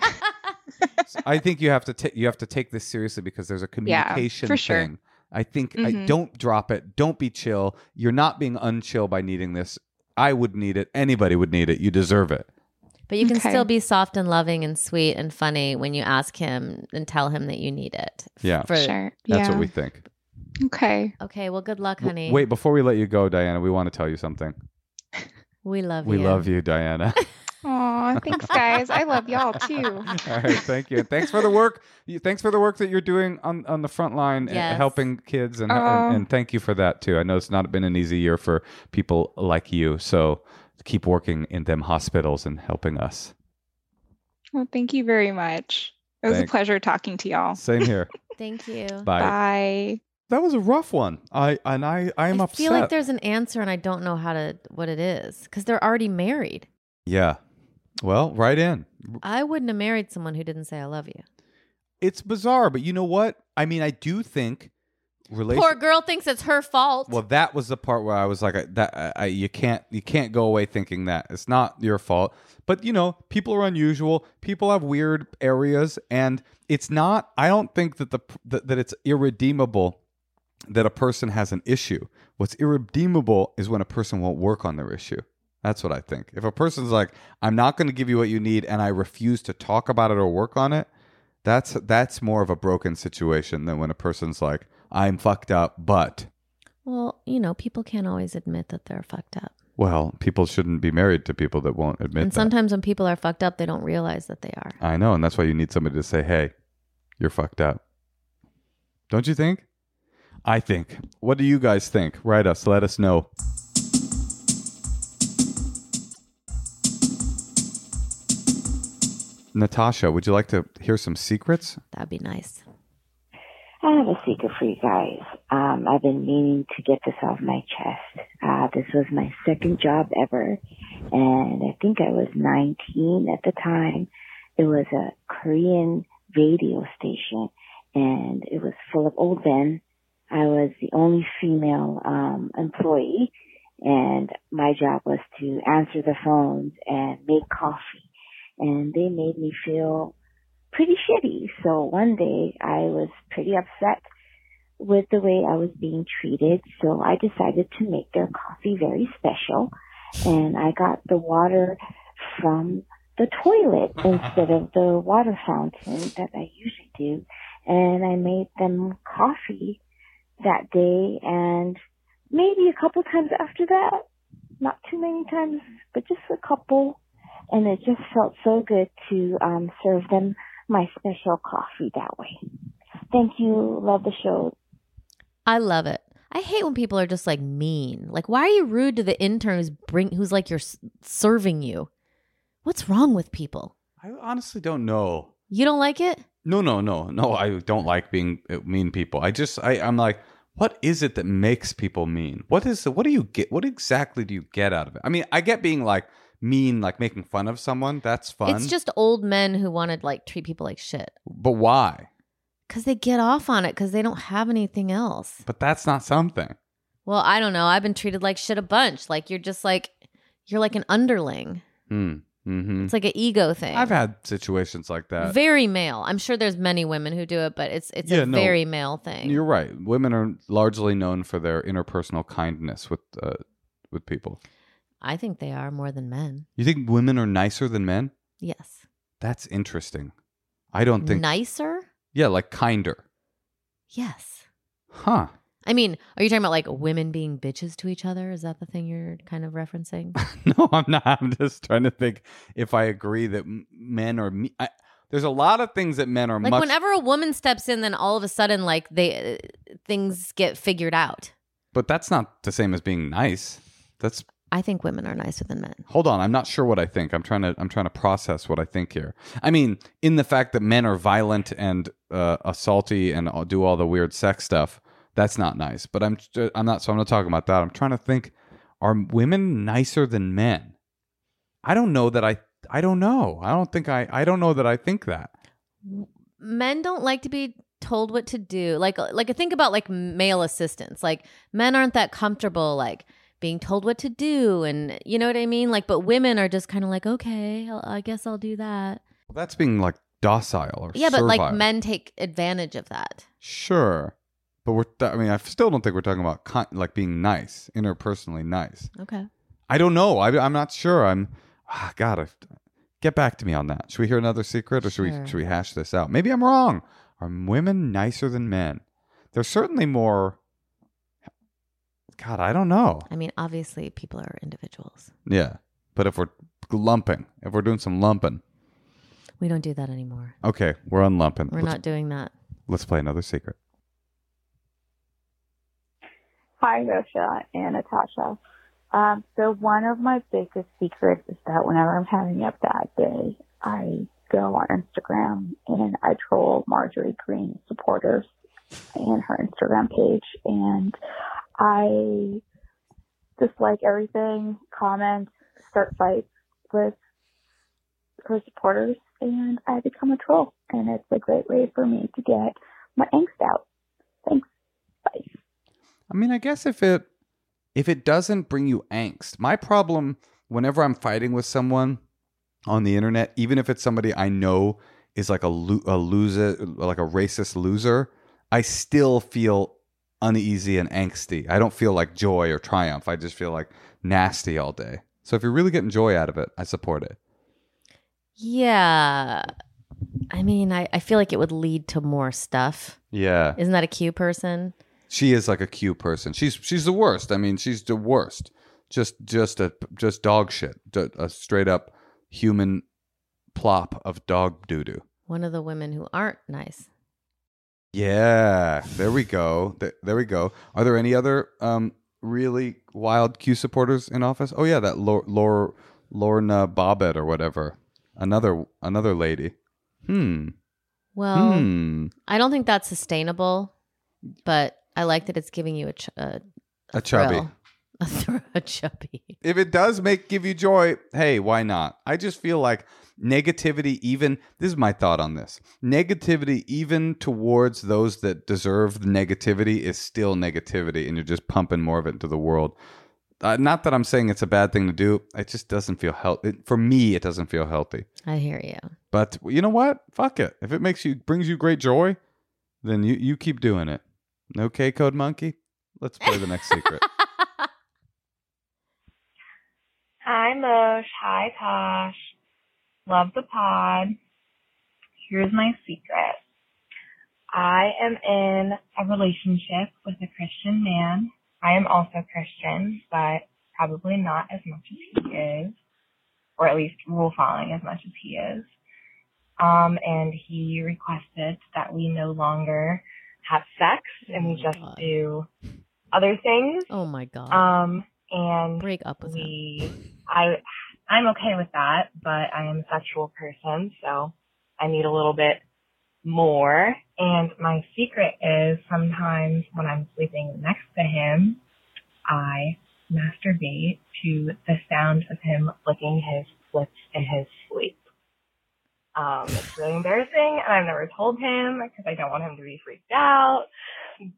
So I think you have to take. You have to take this seriously because there's a communication for sure. thing. I think I, Mhm. don't drop it. Don't be chill. You're not being unchill by needing this. I would need it. Anybody would need it. You deserve it. But you can Okay. still be soft and loving and sweet and funny when you ask him and tell him that you need it. Yeah. For, Sure. That's yeah. what we think. Okay. Okay, well good luck, W- honey. Wait, before we let you go, Diana, we want to tell you something. We love We you. We love you, Diana. (laughs) Aw, thanks guys. I love y'all too. (laughs) All right, thank you. Thanks for the work. Thanks for the work that you're doing on, on the front line, uh, Yes. helping kids, and, Aw. and and thank you for that too. I know it's not been an easy year for people like you, so keep working in them hospitals and helping us. Well, thank you very much. It was Thanks. a pleasure talking to y'all. Same here. (laughs) Thank you. Bye. Bye. That was a rough one. I and I I am I upset. feel like there's an answer and I don't know how to what it is because they're already married. yeah. Well, right in. I wouldn't have married someone who didn't say I love you. It's bizarre, but you know what? I mean, I do think relation. Poor girl thinks it's her fault. Well, that was the part where I was like, I, that I, I, you can't you can't go away thinking that it's not your fault. But you know, people are unusual. People have weird areas, and it's not. I don't think that the that, that it's irredeemable that a person has an issue. What's irredeemable is when a person won't work on their issue. That's what I think. If a person's like, I'm not going to give you what you need, and I refuse to talk about it or work on it, that's that's more of a broken situation than when a person's like, I'm fucked up, but well, you know, people can't always admit that they're fucked up. Well, people shouldn't be married to people that won't admit and that. sometimes when people are fucked up, they don't realize that they are. I know, and that's why you need somebody to say, "Hey, you're fucked up." Don't you think? I think. What do you guys think? Write us. Let us know. Natasha, would you like to hear some secrets? That'd be nice. I have a secret for you guys. Um, I've been meaning to get this off my chest. Uh, this was my second job ever, and I think I was 19 at the time. It was a Korean radio station, and it was full of old men. I was the only female um, employee, and my job was to answer the phones and make coffee. And they made me feel pretty shitty. So one day I was pretty upset with the way I was being treated. So I decided to make their coffee very special and I got the water from the toilet (laughs) instead of the water fountain that I usually do. And I made them coffee that day and maybe a couple times after that. Not too many times, but just a couple. And it just felt so good to um, serve them my special coffee that way. Thank you. Love the show. I love it. I hate when people are just like mean. Like, why are you rude to the intern who's bring who's like you're s- serving you? What's wrong with people? I honestly don't know. You don't like it? No, no, no, no. I don't like being uh, mean people. I just, I, I'm like, what is it that makes people mean? What is, the, what do you get? What exactly do you get out of it? I mean, I get being like mean, like making fun of someone. That's fun. It's just old men who want to like treat people like shit but why? because they get off on it because they don't have anything else. But that's not something. Well, I don't know. I've been treated like shit a bunch. Like you're just like you're like an underling. Hmm. Mm-hmm. It's like an ego thing. I've had situations like that. very male. I'm sure there's many women who do it, but it's it's Yeah, a no. very male thing. You're right. Women are largely known for their interpersonal kindness with uh, with people. I think they are more than men. You think women are nicer than men? Yes. That's interesting. I don't think. nicer. Yeah, like kinder. Yes. Huh. I mean, are you talking about like women being bitches to each other? Is that the thing you're kind of referencing? (laughs) no, I'm not. I'm just trying to think if I agree that men are. Me- I, there's a lot of things that men are like much. whenever a woman steps in, then all of a sudden, like they uh, things get figured out. but that's not the same as being nice. That's I think women are nicer than men. hold on. I'm not sure what I think. I'm trying to. I'm trying to process what I think here. I mean, in the fact that men are violent and uh, assaulty and do all the weird sex stuff. That's not nice. But I'm. I'm not. So I'm not talking about that. I'm trying to think. Are women nicer than men? I don't know that I. I don't know. I don't think I. I don't know that I think that. Men don't like to be told what to do. Like like think about like male assistants. Like men aren't that comfortable like being told what to do and you know what I mean? Like but women are just kind of like, "Okay, I'll, I guess I'll do that." Well, That's being like docile or Yeah, but like men take advantage of that. Sure, but we're. I mean, I still don't think we're talking about con- like being nice, interpersonally nice. Okay. I don't know. I, I'm not sure. I'm. Ah, God, I, get back to me on that. Should we hear another secret, or should Sure. we should we hash this out? Maybe I'm wrong. Are women nicer than men? They're certainly more. God, I don't know. I mean, obviously people are individuals. Yeah, but if we're lumping, if we're doing some lumping, We don't do that anymore. okay, we're unlumping. We're let's, not doing that. Let's play another secret. Hi, Moshe and Natasha. Um, so one of my biggest secrets is that whenever I'm having a bad day, I go on Instagram and I troll Marjorie Greene supporters and her Instagram page and I dislike everything, comment, start fights with her supporters and I become a troll and it's a great way for me to get my angst out. Thanks. Bye. I mean, I guess if it if it doesn't bring you angst, my problem whenever I'm fighting with someone on the internet, even if it's somebody I know is like a lo- a loser, like a racist loser, I still feel uneasy and angsty. I don't feel like joy or triumph. I just feel like nasty all day. So if you're really getting joy out of it, I support it. Yeah. I mean, I, I feel like it would lead to more stuff. Yeah. Isn't that a Q person? She is like a Q person. She's she's the worst. I mean, she's the worst. Just just a just dog shit. D- A straight up human plop of dog doo doo. One of the women who aren't nice. Yeah, there we go. Th- There we go. Are there any other um really wild Q supporters in office? Oh yeah, that Lor- Lor- Lorna Bobbitt or whatever. Another another lady. Hmm. Well, hmm. I don't think that's sustainable, but I like that it's giving you a, ch- a, A chubby. (laughs) A, thr- a chubby. if it does make give you joy, hey, why not? I just feel like negativity even this is my thought on this. Negativity even towards those that deserve the negativity is still negativity and you're just pumping more of it into the world. Uh, not that I'm saying it's a bad thing to do. It just doesn't feel healthy. For me, it doesn't feel healthy. I hear you. But you know what? Fuck it. If it makes you brings you great joy, then you you keep doing it. Okay, Code Monkey. Let's play the next secret. (laughs) Hi, Mosh. Hi, Tosh. Love the pod. Here's my secret. I am in a relationship with a Christian man. I am also Christian, but probably not as much as he is, or at least rule following as much as he is. Um, and he requested that we no longer have sex and we Oh, just God. do other things. Oh my god. Um, and Break up with him. I I'm okay with that, but I am a sexual person, so I need a little bit more. And my secret is sometimes when I'm sleeping next to him, I masturbate to the sound of him licking his lips in his sleep. Um, it's really embarrassing, and I've never told him because I don't want him to be freaked out.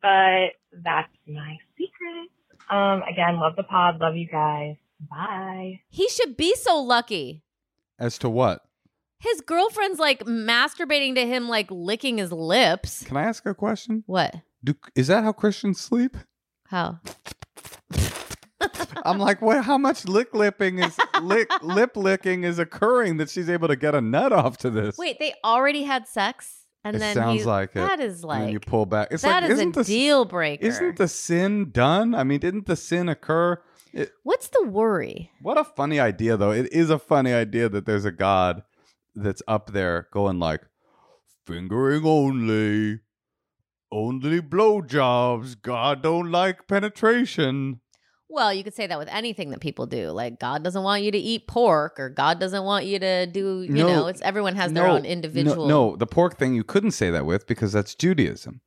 But that's my secret. Um, again, love the pod, love you guys. Bye. He should be so lucky. As to what? His girlfriend's like masturbating to him, like licking his lips. Can I ask a question? What? Do is that how Christians sleep? How? (laughs) I'm like, what? How much lick lipping is lick (laughs) lip licking is occurring that she's able to get a nut off to this? Wait, they already had sex, and It then sounds he- like it. that is and then you pull back. It's that like is isn't a the deal breaker. isn't the sin done? I mean, didn't the sin occur? It, What's the worry? what a funny idea, though. It is a funny idea that there's a God that's up there going like, fingering only, only blowjobs. God don't like penetration. Well, you could say that with anything that people do. Like God doesn't want you to eat pork, or God doesn't want you to do. You No, know, it's everyone has their own individual. No, no, the pork thing you couldn't say that with because that's Judaism.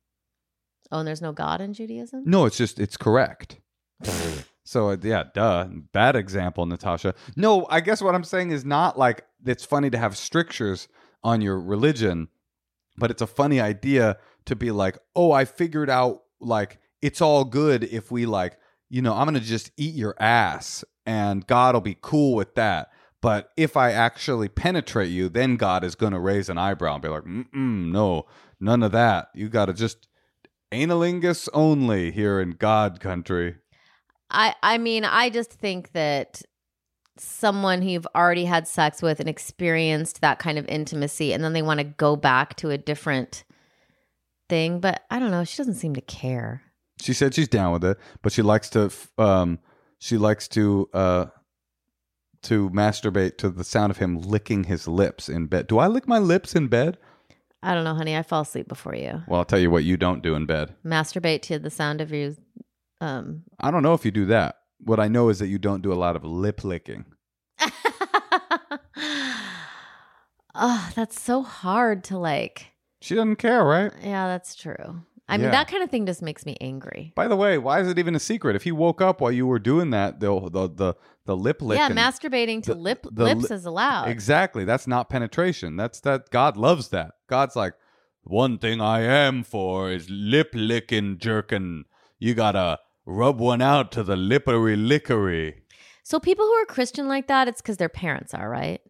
Oh, and there's no God in Judaism. No, it's just it's correct. (laughs) so uh, yeah, duh. Bad example, Natasha. No, I guess what I'm saying is not like it's funny to have strictures on your religion, but it's a funny idea to be like, oh, I figured out like it's all good if we like, you know, I'm gonna just eat your ass and God will be cool with that. But if I actually penetrate you, then God is gonna raise an eyebrow and be like, Mm-mm, no, none of that. You gotta just analingus only here in God country. I I mean, I just think that someone who you've already had sex with and experienced that kind of intimacy and then they want to go back to a different thing, but I don't know, she doesn't seem to care. She said she's down with it, but she likes to um she likes to uh to masturbate to the sound of him licking his lips in bed. Do I lick my lips in bed? I don't know, honey. I fall asleep before you. Well, I'll tell you what you don't do in bed. Masturbate to the sound of your um I don't know if you do that. What I know is that you don't do a lot of lip licking. (laughs) Oh, that's so hard to like. She doesn't care, right? Yeah, that's true. I mean, Yeah. that kind of thing just makes me angry. By the way, why is it even a secret? If he woke up while you were doing that, the the the, the lip licking. Yeah, masturbating to the- lip the lips li- is allowed. Exactly. That's not penetration. That's that God loves that. God's like, one thing I am for is lip licking jerking. You gotta rub one out to the lippery lickery. So people who are Christian like that, it's because their parents are, right?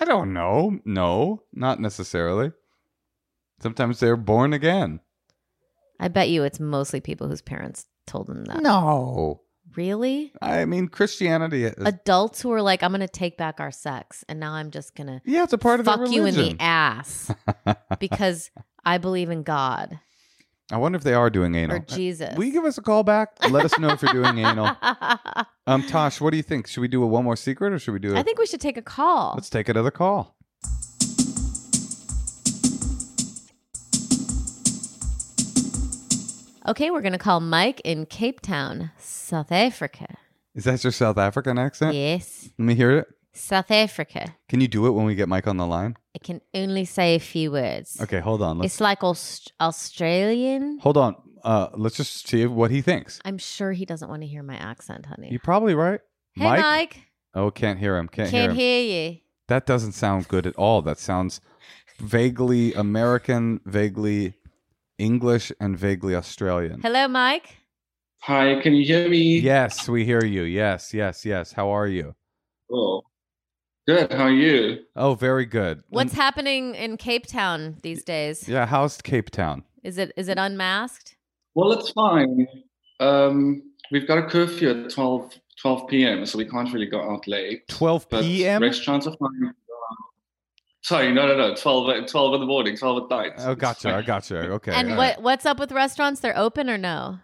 I don't know. No, not necessarily. Sometimes they're born again. I bet you it's mostly people whose parents told them that. No. Really? I mean, Christianity is. Adults who are like, I'm going to take back our sex and now I'm just going to yeah, it's a part of fuck you in the ass (laughs) because I believe in God I wonder if they are doing anal. or Jesus. Will you give us a call back? Let us know if you're doing anal. (laughs) Um, Tosh, what do you think? Should we do a one more secret or should we do? It? I think we should take a call. Let's take another call. Okay, we're going to call Mike in Cape Town, South Africa. Is that your South African accent? Yes, Let me hear it. South Africa. Can you do it when we get Mike on the line? I can only say a few words. Okay, hold on. Let's It's like Aust- Australian. hold on. Uh, let's just see what he thinks. I'm sure he doesn't want to hear my accent, honey. You're probably right. hey, Mike. Oh, can't hear him. Can't, hear Can't him. hear you. That doesn't sound good at all. That sounds vaguely American, vaguely English, and vaguely Australian. Hello, Mike. Hi, can you hear me? Yes, we hear you. Yes, yes, yes. How are you? Oh, good. How are you? Oh, very good. What's And- happening in Cape Town these days? yeah? How's Cape Town? Is it is it unmasked? Well, it's fine. Um, we've got a curfew at 12, 12 p.m., so we can't really go out late. 12 p.m. Restaurants are fine. Sorry, no, no, no. 12, at- 12 in the morning, 12 at night. Oh, gotcha. I gotcha. Okay. and what right. what's up with restaurants? They're open or no?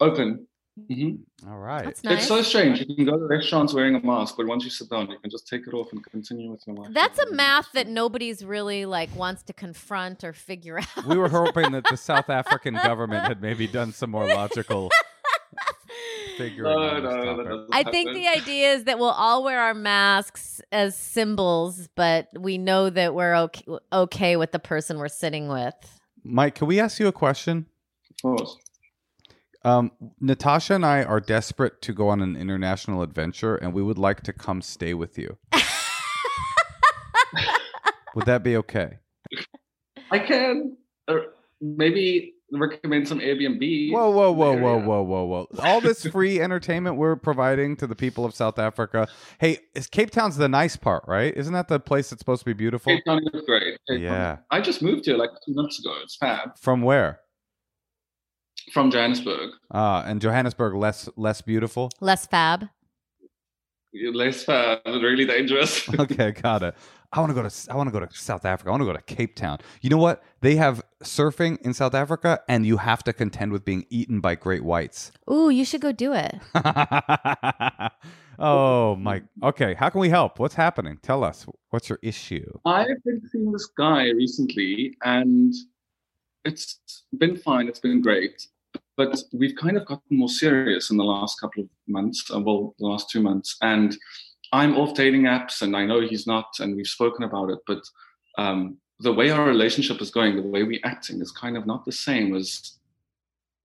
Open. Hmm All right. That's nice. It's so strange. You can go to restaurants wearing a mask, but once you sit down, you can just take it off and continue with your life. That's a math that nobody's really like wants to confront or figure out. We were hoping that the (laughs) South African government had maybe done some more logical (laughs) figuring No, on this no, that topic. I think the idea is that we'll all wear our masks as symbols, but we know that we're okay, okay with the person we're sitting with. Mike, can we ask you a question? Of course. Um, Natasha and I are desperate to go on an international adventure, and we would like to come stay with you. (laughs) would that be okay? I can uh, maybe recommend some Airbnb. Whoa, whoa, whoa, whoa, whoa, whoa, whoa! All this (laughs) free entertainment we're providing to the people of South Africa. Hey, is Cape Town's the nice part, right? Isn't that the place that's supposed to be beautiful? Cape Town is great. Cape Town. Yeah. I just moved here like two months ago. It's fab. From where? From Johannesburg. Uh, and Johannesburg less less beautiful. Less fab. Less fab, but really dangerous. (laughs) Okay, got it. I want to go to I want to go to South Africa. I want to go to Cape Town. You know what? They have surfing in South Africa, and you have to contend with being eaten by great whites. Ooh, you should go do it. (laughs) oh, Mike. Okay, how can we help? What's happening? Tell us. What's your issue? I've been seeing this guy recently, and it's been fine. It's been great. But we've kind of gotten more serious in the last couple of months, uh, well, the last two months. And I'm off dating apps, and I know he's not, and we've spoken about it. But um, the way our relationship is going, the way we're acting, is kind of not the same as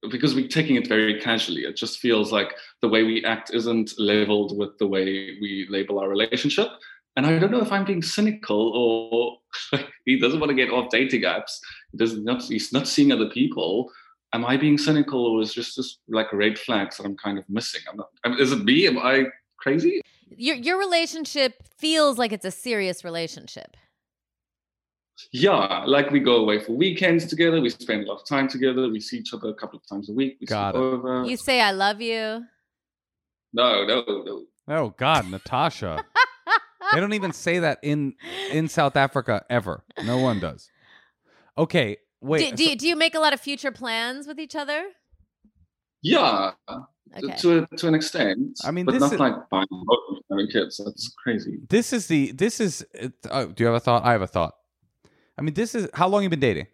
because we're taking it very casually. It just feels like the way we act isn't leveled with the way we label our relationship. And I don't know if I'm being cynical or (laughs) he doesn't want to get off dating apps. He does not. He's not seeing other people. Am I being cynical, or is this just this like red flags that I'm kind of missing? I'm not. I mean, is it me? Am I crazy? Your your relationship feels like it's a serious relationship. Yeah, like we go away for weekends together. We spend a lot of time together. We see each other a couple of times a week. We Got it. over. You say I love you. No, no, no. Oh God, Natasha. they don't even say that in in South Africa ever. No one does. Okay, wait. do, do, you, do you make a lot of future plans with each other? Yeah, Okay. to to an extent. I mean, but this not is- like buying a boat and having kids. That's crazy. this is the this is. it- Oh, do you have a thought? I have a thought. I mean, this is how long you been dating?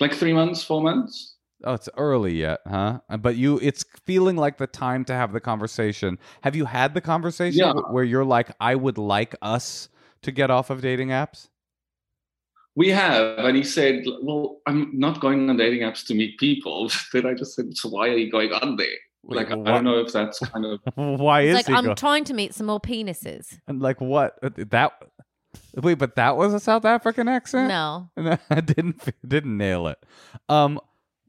Like three months, four months. Oh, it's early yet, huh? Uh, But you, it's feeling like the time to have the conversation. Have you had the conversation Yeah. where you're like, I would like us to get off of dating apps? We have, and he said, "Well, I'm not going on dating apps to meet people." (laughs) then I just said, "So why are you going on there?" Wait, like, I don't know if that's kind of (laughs) Why It's is like he I'm go- trying to meet some more penises. and like what Uh, that? Wait, but that was a South African accent. No. (laughs) No, I didn't didn't nail it. Um,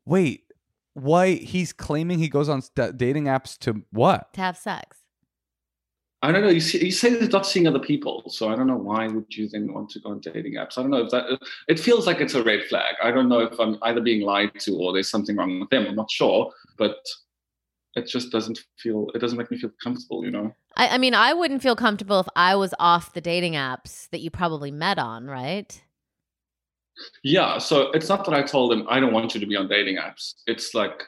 wait, why he's claiming he goes on st- dating apps to what? To have sex. I don't know. He, he said he's not seeing other people, so I don't know why would you then want to go on dating apps. I don't know if that. It feels like it's a red flag. I don't know if I'm either being lied to or there's something wrong with them. I'm not sure, but it just doesn't feel. It doesn't make me feel comfortable. You know. I, I mean, I wouldn't feel comfortable if I was off the dating apps that you probably met on, right? Yeah, so it's not that I told him I don't want you to be on dating apps. It's like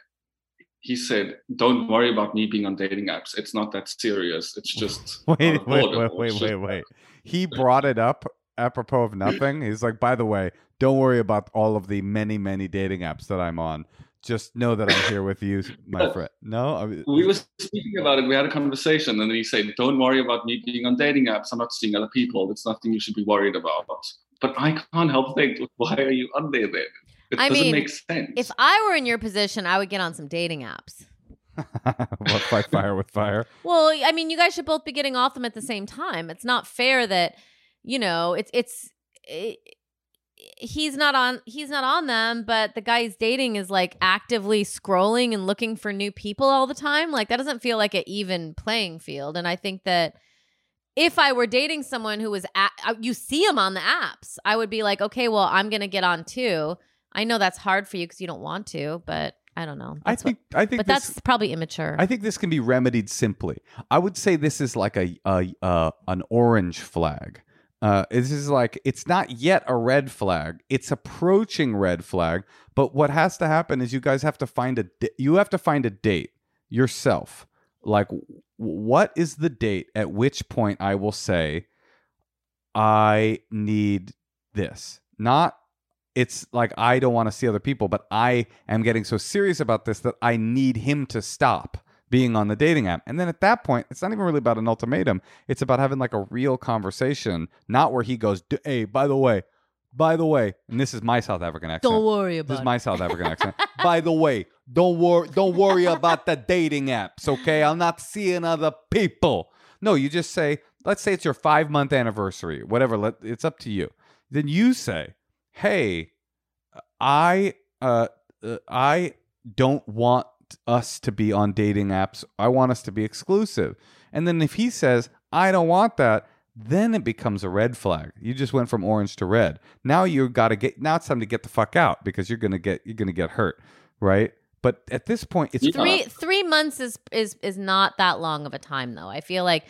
he said, "Don't worry about me being on dating apps. It's not that serious. It's (laughs) just Wait, wait, wait, wait, wait, wait. He brought it up apropos of nothing. He's like, by the way, don't worry about all of the many, many dating apps that I'm on. Just know that I'm here with you, (laughs) my friend. No, I mean, We were speaking about it. We had a conversation, and then he said, "Don't worry about me being on dating apps. I'm not seeing other people. It's nothing you should be worried about." But I can't help think, (laughs) why are you on there then? It I doesn't mean, make sense. If I were in your position, I would get on some dating apps. (laughs) what fight fire with fire? Well, I mean, you guys should both be getting off them at the same time. It's not fair that, you know, it's it's it, he's not on he's not on them, but the guy he's dating is like actively scrolling and looking for new people all the time. Like that doesn't feel like an even playing field. And I think that if I were dating someone who was at, uh, you see him on the apps, I would be like, okay, well, I'm gonna get on too. I know that's hard for you because you don't want to, but I don't know. I That's what- think I think but this, that's probably immature. I think this can be remedied simply. I would say this is like a, a uh, an orange flag. Uh, this is like it's not yet a red flag. It's approaching red flag. But what has to happen is you guys have to find a di- you have to find a date yourself. Like, what is the date at which point I will say I need this? Not it's like I don't want to see other people, but I am getting so serious about this that I need him to stop being on the dating app. And then at that point, it's not even really about an ultimatum. It's about having like a real conversation, not where he goes, "Hey, by the way, by the way," and this is my South African accent. don't worry about. This is my South African accent. (laughs) By the way, don't worry, don't worry about the dating apps, okay? I'm not seeing other people. No, you just say, let's say it's your five month anniversary, whatever. Let, it's up to you. Then you say, hey, I, uh, uh, I don't want us to be on dating apps. I want us to be exclusive. And then if he says, I don't want that, then it becomes a red flag. You just went from orange to red. Now you got to get. Now it's time to get the fuck out because you're gonna get you're gonna get hurt, right? But at this point, it's Yeah. three three months is is is not that long of a time though. I feel like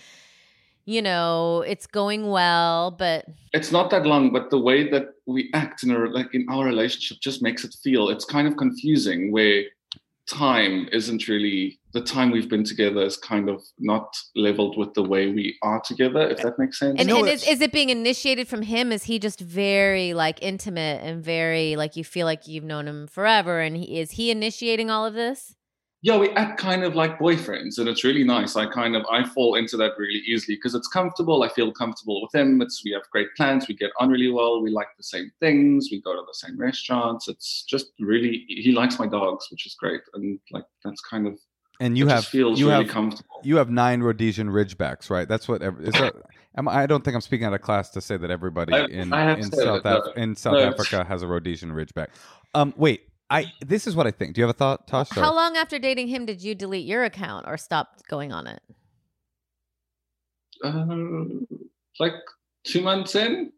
you know it's going well, but it's not that long, but the way that we act in our like in our relationship just makes it feel it's kind of confusing where time isn't really the time we've been together is kind of not leveled with the way we are together, if that makes sense. and, know and is, is it being initiated from him? Is he just very like intimate and very like you feel like you've known him forever? And he, is he initiating all of this? Yeah, we act kind of like boyfriends, and it's really nice. I kind of I fall into that really easily because it's comfortable. I feel comfortable with him. It's we have great plans. We get on really well. We like the same things. We go to the same restaurants. It's just really he likes my dogs, which is great, and like that's kind of and you it have just feels you really have comfortable. you have nine Rhodesian Ridgebacks, right? That's what. Every, that, (coughs) am, I I don't think I'm speaking out of class to say that everybody I- in I in South Af- in South no. Africa has a Rhodesian Ridgeback. Um, wait, I this is what I think. Do you have a thought, Tosh? Sorry. How long after dating him did you delete your account or stop going on it? Uh, like two months in.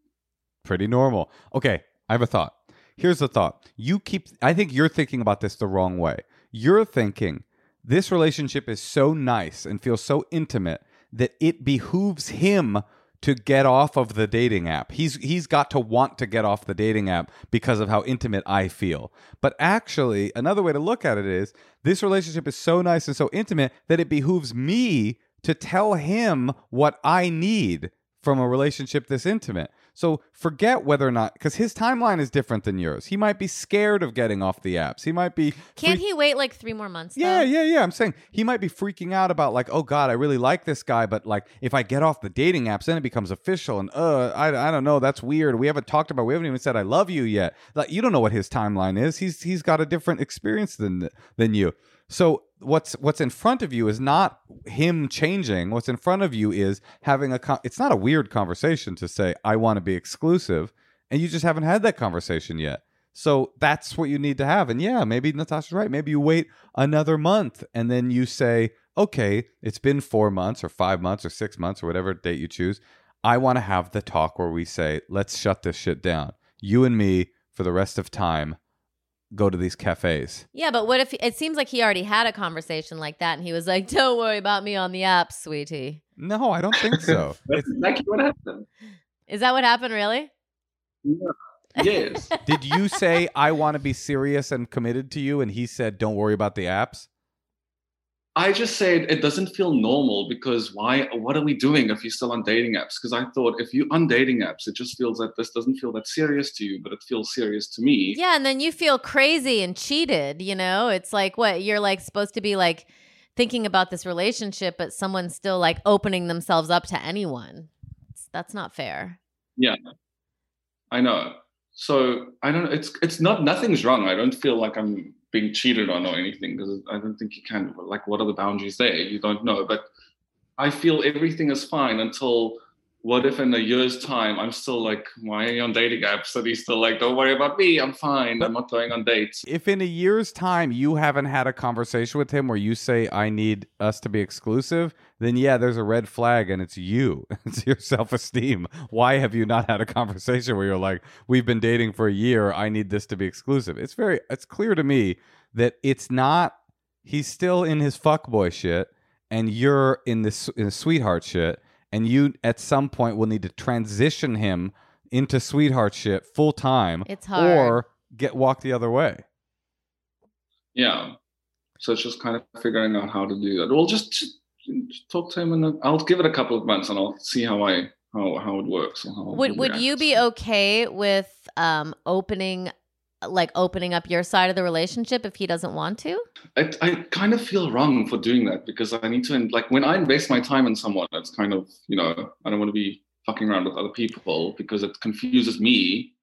Pretty normal. Okay, I have a thought. Here's the thought. You keep I think you're thinking about this the wrong way. You're thinking this relationship is so nice and feels so intimate that it behooves him to get off of the dating app. He's he's got to want to get off the dating app because of how intimate I feel. But actually, another way to look at it is this relationship is so nice and so intimate that it behooves me to tell him what I need from a relationship this intimate. So forget whether or not, because his timeline is different than yours. He might be scared of getting off the apps. He might be. Can't he wait like three more months? Yeah, though? yeah, yeah. I'm saying he might be freaking out about like, oh God, I really like this guy, but like if I get off the dating apps, then it becomes official, and uh, I, I don't know, that's weird. We haven't talked about, we haven't even said I love you yet. Like you don't know what his timeline is. He's he's got a different experience than than you. So what's what's in front of you is not him changing. What's in front of you is having a. Con- it's not a weird conversation to say I want to be exclusive, and you just haven't had that conversation yet. So that's what you need to have. And yeah, maybe Natasha's right. Maybe you wait another month and then you say, okay, it's been four months or five months or six months or whatever date you choose. I want to have the talk where we say, let's shut this shit down. You and me for the rest of time go to these cafes. Yeah, but what if it seems like he already had a conversation like that and he was like, "Don't worry about me on the app, sweetie." No, I don't think so. (laughs) That's exactly what happened. Is that what happened really? Yes. Did you say, I want to be serious and committed to you? And he said, don't worry about the apps? I just said it doesn't feel normal because why? What are we doing if you're still on dating apps? Because I thought if you're on dating apps, it just feels that this doesn't feel that serious to you, but it feels serious to me. Yeah, and then you feel crazy and cheated, you know? It's like what you're like supposed to be like thinking about this relationship but someone's still like opening themselves up to anyone. It's, that's not fair. Yeah, I know. So I don't. It's it's not. Nothing's wrong. I don't feel like I'm being cheated on or anything because I don't think you can. Like, what are the boundaries there? You don't know. But I feel everything is fine until what if in a year's time I'm still like, why are you on dating apps? And he's still like, don't worry about me. I'm fine. I'm not going on dates. If in a year's time you haven't had a conversation with him where you say, I need us to be exclusive, then yeah, there's a red flag and it's you. (laughs) It's your self esteem. Why have you not had a conversation where you're like, we've been dating for a year. I need this to be exclusive? It's very, it's clear to me that it's not, he's still in his fuckboy shit and you're in this in the sweetheart shit and you at some point will need to transition him into sweetheart shit full time It's hard. or get walked the other way. Yeah. So it's just kind of figuring out how to do that. Well, just, just talk to him and I'll give it a couple of months and I'll see how I how how it works. Or how Would would you be okay with um opening like opening up your side of the relationship if he doesn't want to? I, I kind of feel wrong for doing that because I need to like when I invest my time in someone, it's kind of you know I don't want to be fucking around with other people because it confuses me.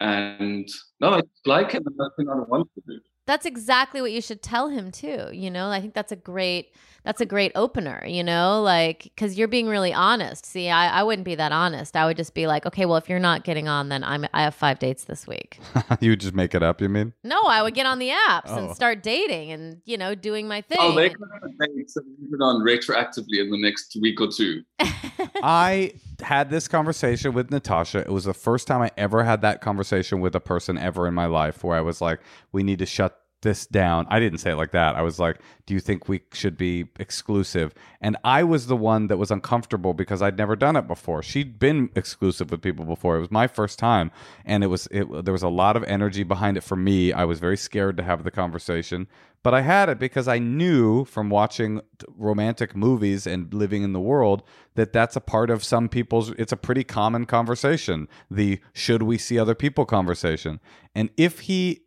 And no, I like him, and that's what I want to do. That's exactly what you should tell him too. You know, I think that's a great that's a great opener, you know, like because you're being really honest. See, I, I wouldn't be that honest. I would just be like, okay, well, if you're not getting on, then I'm I have five dates this week. (laughs) you would just make it up, you mean? No, I would get on the apps Oh. and start dating and you know doing my thing. Oh, they can have dates and on retroactively in the next week or two. (laughs) I had this conversation with Natasha. It was the first time I ever had that conversation with a person ever in my life where I was like, we need to shut this down. I didn't say it like that. I was like, do you think we should be exclusive? And I was the one that was uncomfortable because I'd never done it before. She'd been exclusive with people before. It was my first time and it was it there was a lot of energy behind it for me. I was very scared to have the conversation, but I had it because I knew from watching romantic movies and living in the world that that's a part of some people's it's a pretty common conversation the should we see other people conversation and if he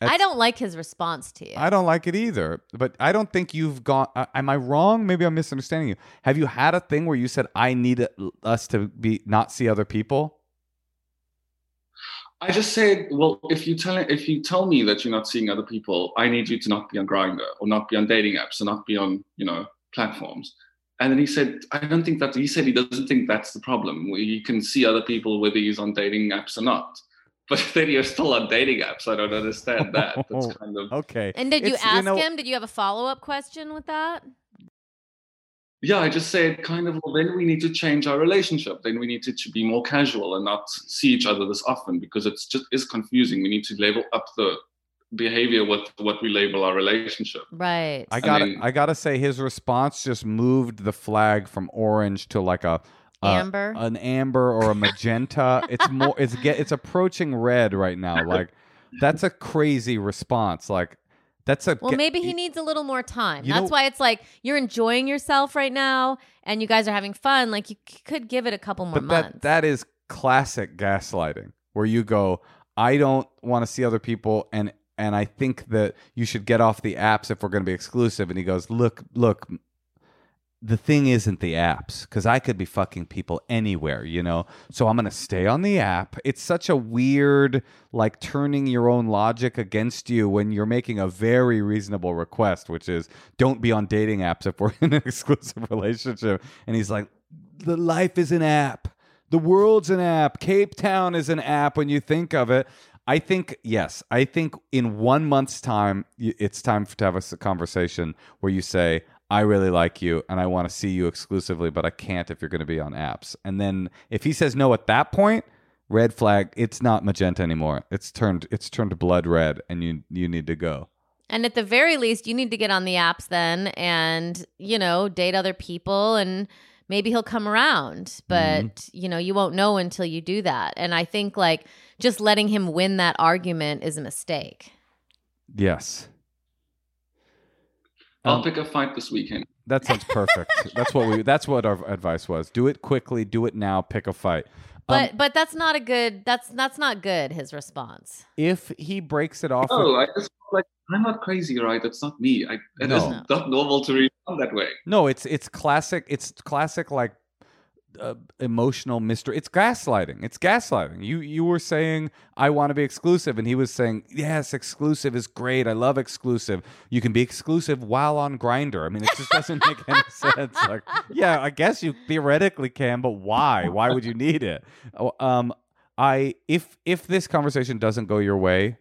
I don't like his response to you. I don't like it either. But I don't think you've gone. Uh, am I wrong? Maybe I'm misunderstanding you. Have you had a thing where you said, "I need it- us to be not see other people"? I just said, well, if you tell if you tell me that you're not seeing other people, I need you to not be on Grindr or not be on dating apps or not be on you know platforms. And then he said, I don't think that. He said he doesn't think that's the problem. He can see other people whether he's on dating apps or not. But (laughs) then you're still on dating apps. I don't understand that. (laughs) That's kind of oh, Okay. and did you It's- ask know- him? Did you have a follow up question with that? yeah. I just said kind of. Well, then we need to change our relationship. Then we need to, to be more casual and not see each other this often because it's just is confusing. We need to level up the behavior with what we label our relationship. Right. I got. to mean- I gotta say, his response just moved the flag from orange to like a. a- Amber? an amber or a magenta. it's more. It's get. It's approaching red right now. (laughs) Like, that's a crazy response. Like, that's a. Well, ge- maybe he needs a little more time. That's know- why it's like you're enjoying yourself right now and you guys are having fun. Like you c- could give it a couple more but months. that that is classic gaslighting where you go i don't want to see other people and and i think that you should get off the apps if we're going to be exclusive and he goes look look the thing isn't the apps because i could be fucking people anywhere you know so i'm going to stay on the app it's such a weird like turning your own logic against you when you're making a very reasonable request which is don't be on dating apps if we're (laughs) in an exclusive relationship and he's like the life is an app the world's an app. Cape Town is an app when you think of it. I think, yes, I think in one month's time, it's time to have a conversation where you say, I really like you and I want to see you exclusively, but I can't if you're going to be on apps. And then if he says no at that point, red flag, it's not magenta anymore. It's turned it's turned blood red and you you need to go. and at the very least, you need to get on the apps then and, you know, date other people and maybe he'll come around. But, Mm-hmm. you know, you won't know until you do that. And I think like just letting him win that argument is a mistake. Yes. I'll Um, pick a fight this weekend. That sounds perfect. (laughs) that's what we that's what our advice was. Do it quickly, do it now, pick a fight. Um, But but that's not a good that's that's not good his response. if he breaks it off with- Oh, I just like I'm not crazy, right? That's not me. I, it No. is not normal to respond that way. No, it's it's classic. It's classic like uh, emotional mystery. It's gaslighting. It's gaslighting. You you were saying I want to be exclusive, and he was saying yes, exclusive is great. I love exclusive. You can be exclusive while on Grindr. I mean, it just doesn't make any (laughs) sense. Like, yeah, I guess you theoretically can, but why? Why would you need it? Oh, Um, I if if this conversation doesn't go your way,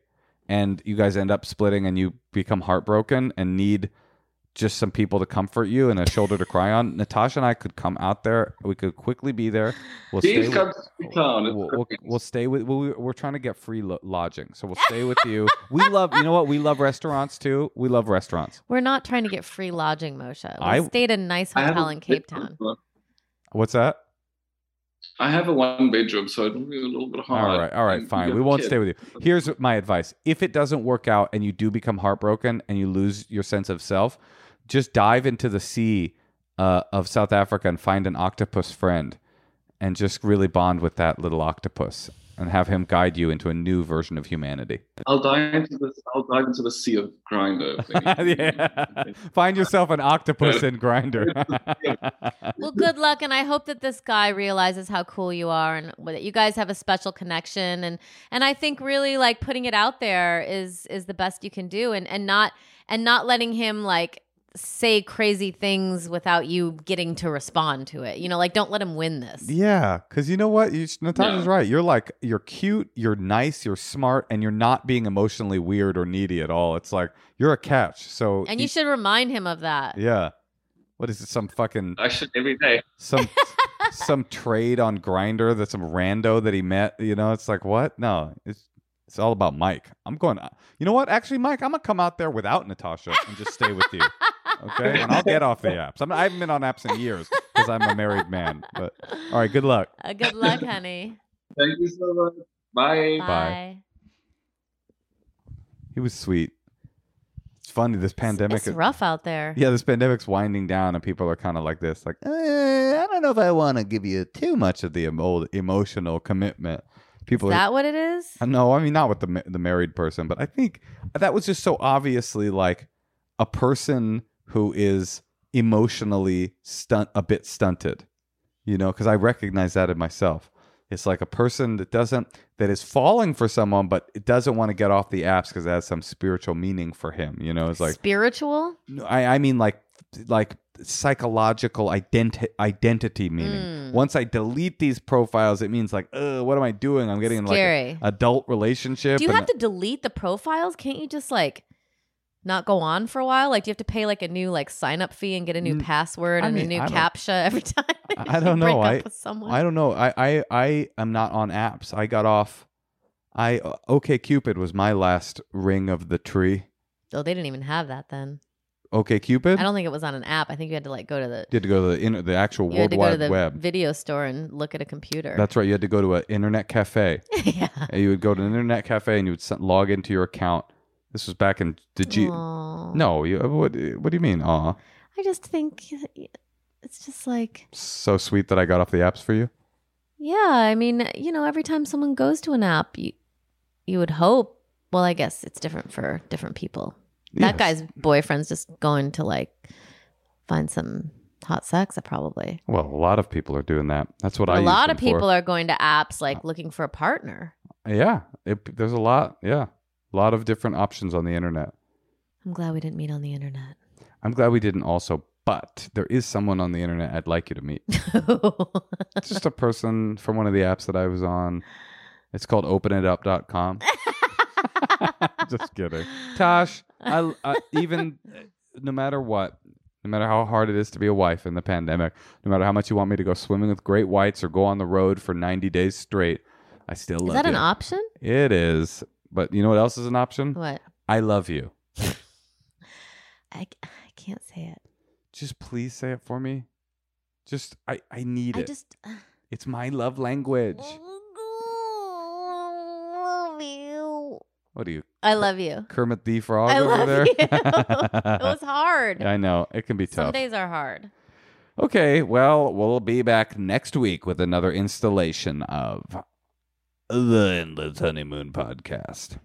and you guys end up splitting, and you become heartbroken and need just some people to comfort you and a shoulder to cry on. Natasha and I could come out there. We could quickly be there. We'll Please stay. come With, to town. We'll, we'll, we'll stay with. We'll, we're trying to get free lo- lodging, so we'll stay with you. We love. You know what? We love restaurants too. We love restaurants. We're not trying to get free lodging, Moshe. We I- stayed in a nice hotel a in Cape bedroom. Town. What's that? I have a one bedroom, so it'll be a little bit hard. All right, all right, fine. We have a won't kid. stay with you. Here's my advice: if it doesn't work out and you do become heartbroken and you lose your sense of self, just dive into the sea uh, of South Africa and find an octopus friend, and just really bond with that little octopus and have him guide you into a new version of humanity. I'll dive into the I'll dive into the sea of Grindr. (laughs) yeah. Find yourself an octopus in Grindr. (laughs) Well, good luck, and I hope that this guy realizes how cool you are, and that you guys have a special connection. and And I think really like putting it out there is is the best you can do, and and not and not letting him like say crazy things without you getting to respond to it. You know, like don't let him win this. Yeah, because you know what? You, Natasha's Yeah. right. You're like, you're cute, you're nice, you're smart, and you're not being emotionally weird or needy at all. It's like, you're a catch. So, And you should remind him of that. yeah. What is it? Some fucking, I should every day. some, (laughs) some trade on Grindr that some rando that he met. You know, it's like, what? No, it's, it's all about Mike. I'm going, uh, you know what? Actually, Mike, I'm going to come out there without Natasha and just stay with you. (laughs) Okay. And I'll get off the apps. I'm, I haven't been on apps in years because I'm a married man. But, all right, good luck. Uh, good luck, honey. Thank you so much. Bye. Bye. He was sweet. It's funny. This pandemic. It's rough out there. Yeah, this pandemic's winding down, and people are kind of like this, like, eh, I don't know if I want to give you too much of the emo- emotional commitment. People Is are. that what it is? No, I mean not with the the married person, but I think that was just so obviously like a person who is emotionally stunt a bit stunted, you know, because I recognize that in myself. It's like a person that doesn't that is falling for someone, but it doesn't want to get off the apps because it has some spiritual meaning for him. You know, it's like Spiritual? no, I, I mean like like psychological identi- identity meaning. Mm. Once I delete these profiles, it means like, what am I doing? I'm getting in like Scary. adult relationship. Do you have to delete the profiles? Can't you just like not go on for a while? Like, do you have to pay like a new like sign up fee and get a new Mm, password I and mean, a new I captcha (laughs) every time? I don't (laughs) know. I up with someone? I don't know. I, I I am not on apps. I got off. I OK Cupid was my last ring of the tree. Oh, they didn't even have that then. OK Cupid. I don't think it was on an app. I think you had to like go to the You had to go to the inter- the actual World had to to Wide Web. video store and look at a computer. That's right. You had to go to an internet cafe. (laughs) yeah. and you would go to an internet cafe and you would log into your account. This was back in did you? Aw. No, you, uh, what? What do you mean? Aw, I just think it's just like so sweet that I got off the apps for you. Yeah, I mean, you know, every time someone goes to an app, you you would hope. Well, I guess it's different for different people. That guy's boyfriend's just going to like find some hot sex, uh, probably. Well, a lot of people are doing that. That's what a I. lot of people are going to apps like looking for a partner. Yeah, it, there's a lot. Yeah, a lot of different options on the internet. I'm glad we didn't meet on the internet. I'm glad we didn't also, but there is someone on the internet I'd like you to meet. (laughs) Just a person from one of the apps that I was on. It's called openitup.com. (laughs) just kidding. Tosh, I, I even uh, no matter what, no matter how hard it is to be a wife in the pandemic, no matter how much you want me to go swimming with great whites or go on the road for 90 days straight, I still Is love you. Is that an option? It is. But you know what else is an option? What? I love you. (laughs) I, I can't say it. Just please say it for me. Just I I need I it. just uh. It's my love language. (laughs) love you. What are you, I love you. Kermit the Frog I over love there? you. (laughs) it was hard. I know it can be Some tough. Some days are hard. Okay, well, we'll be back next week with another installation of the Endless Honeymoon podcast.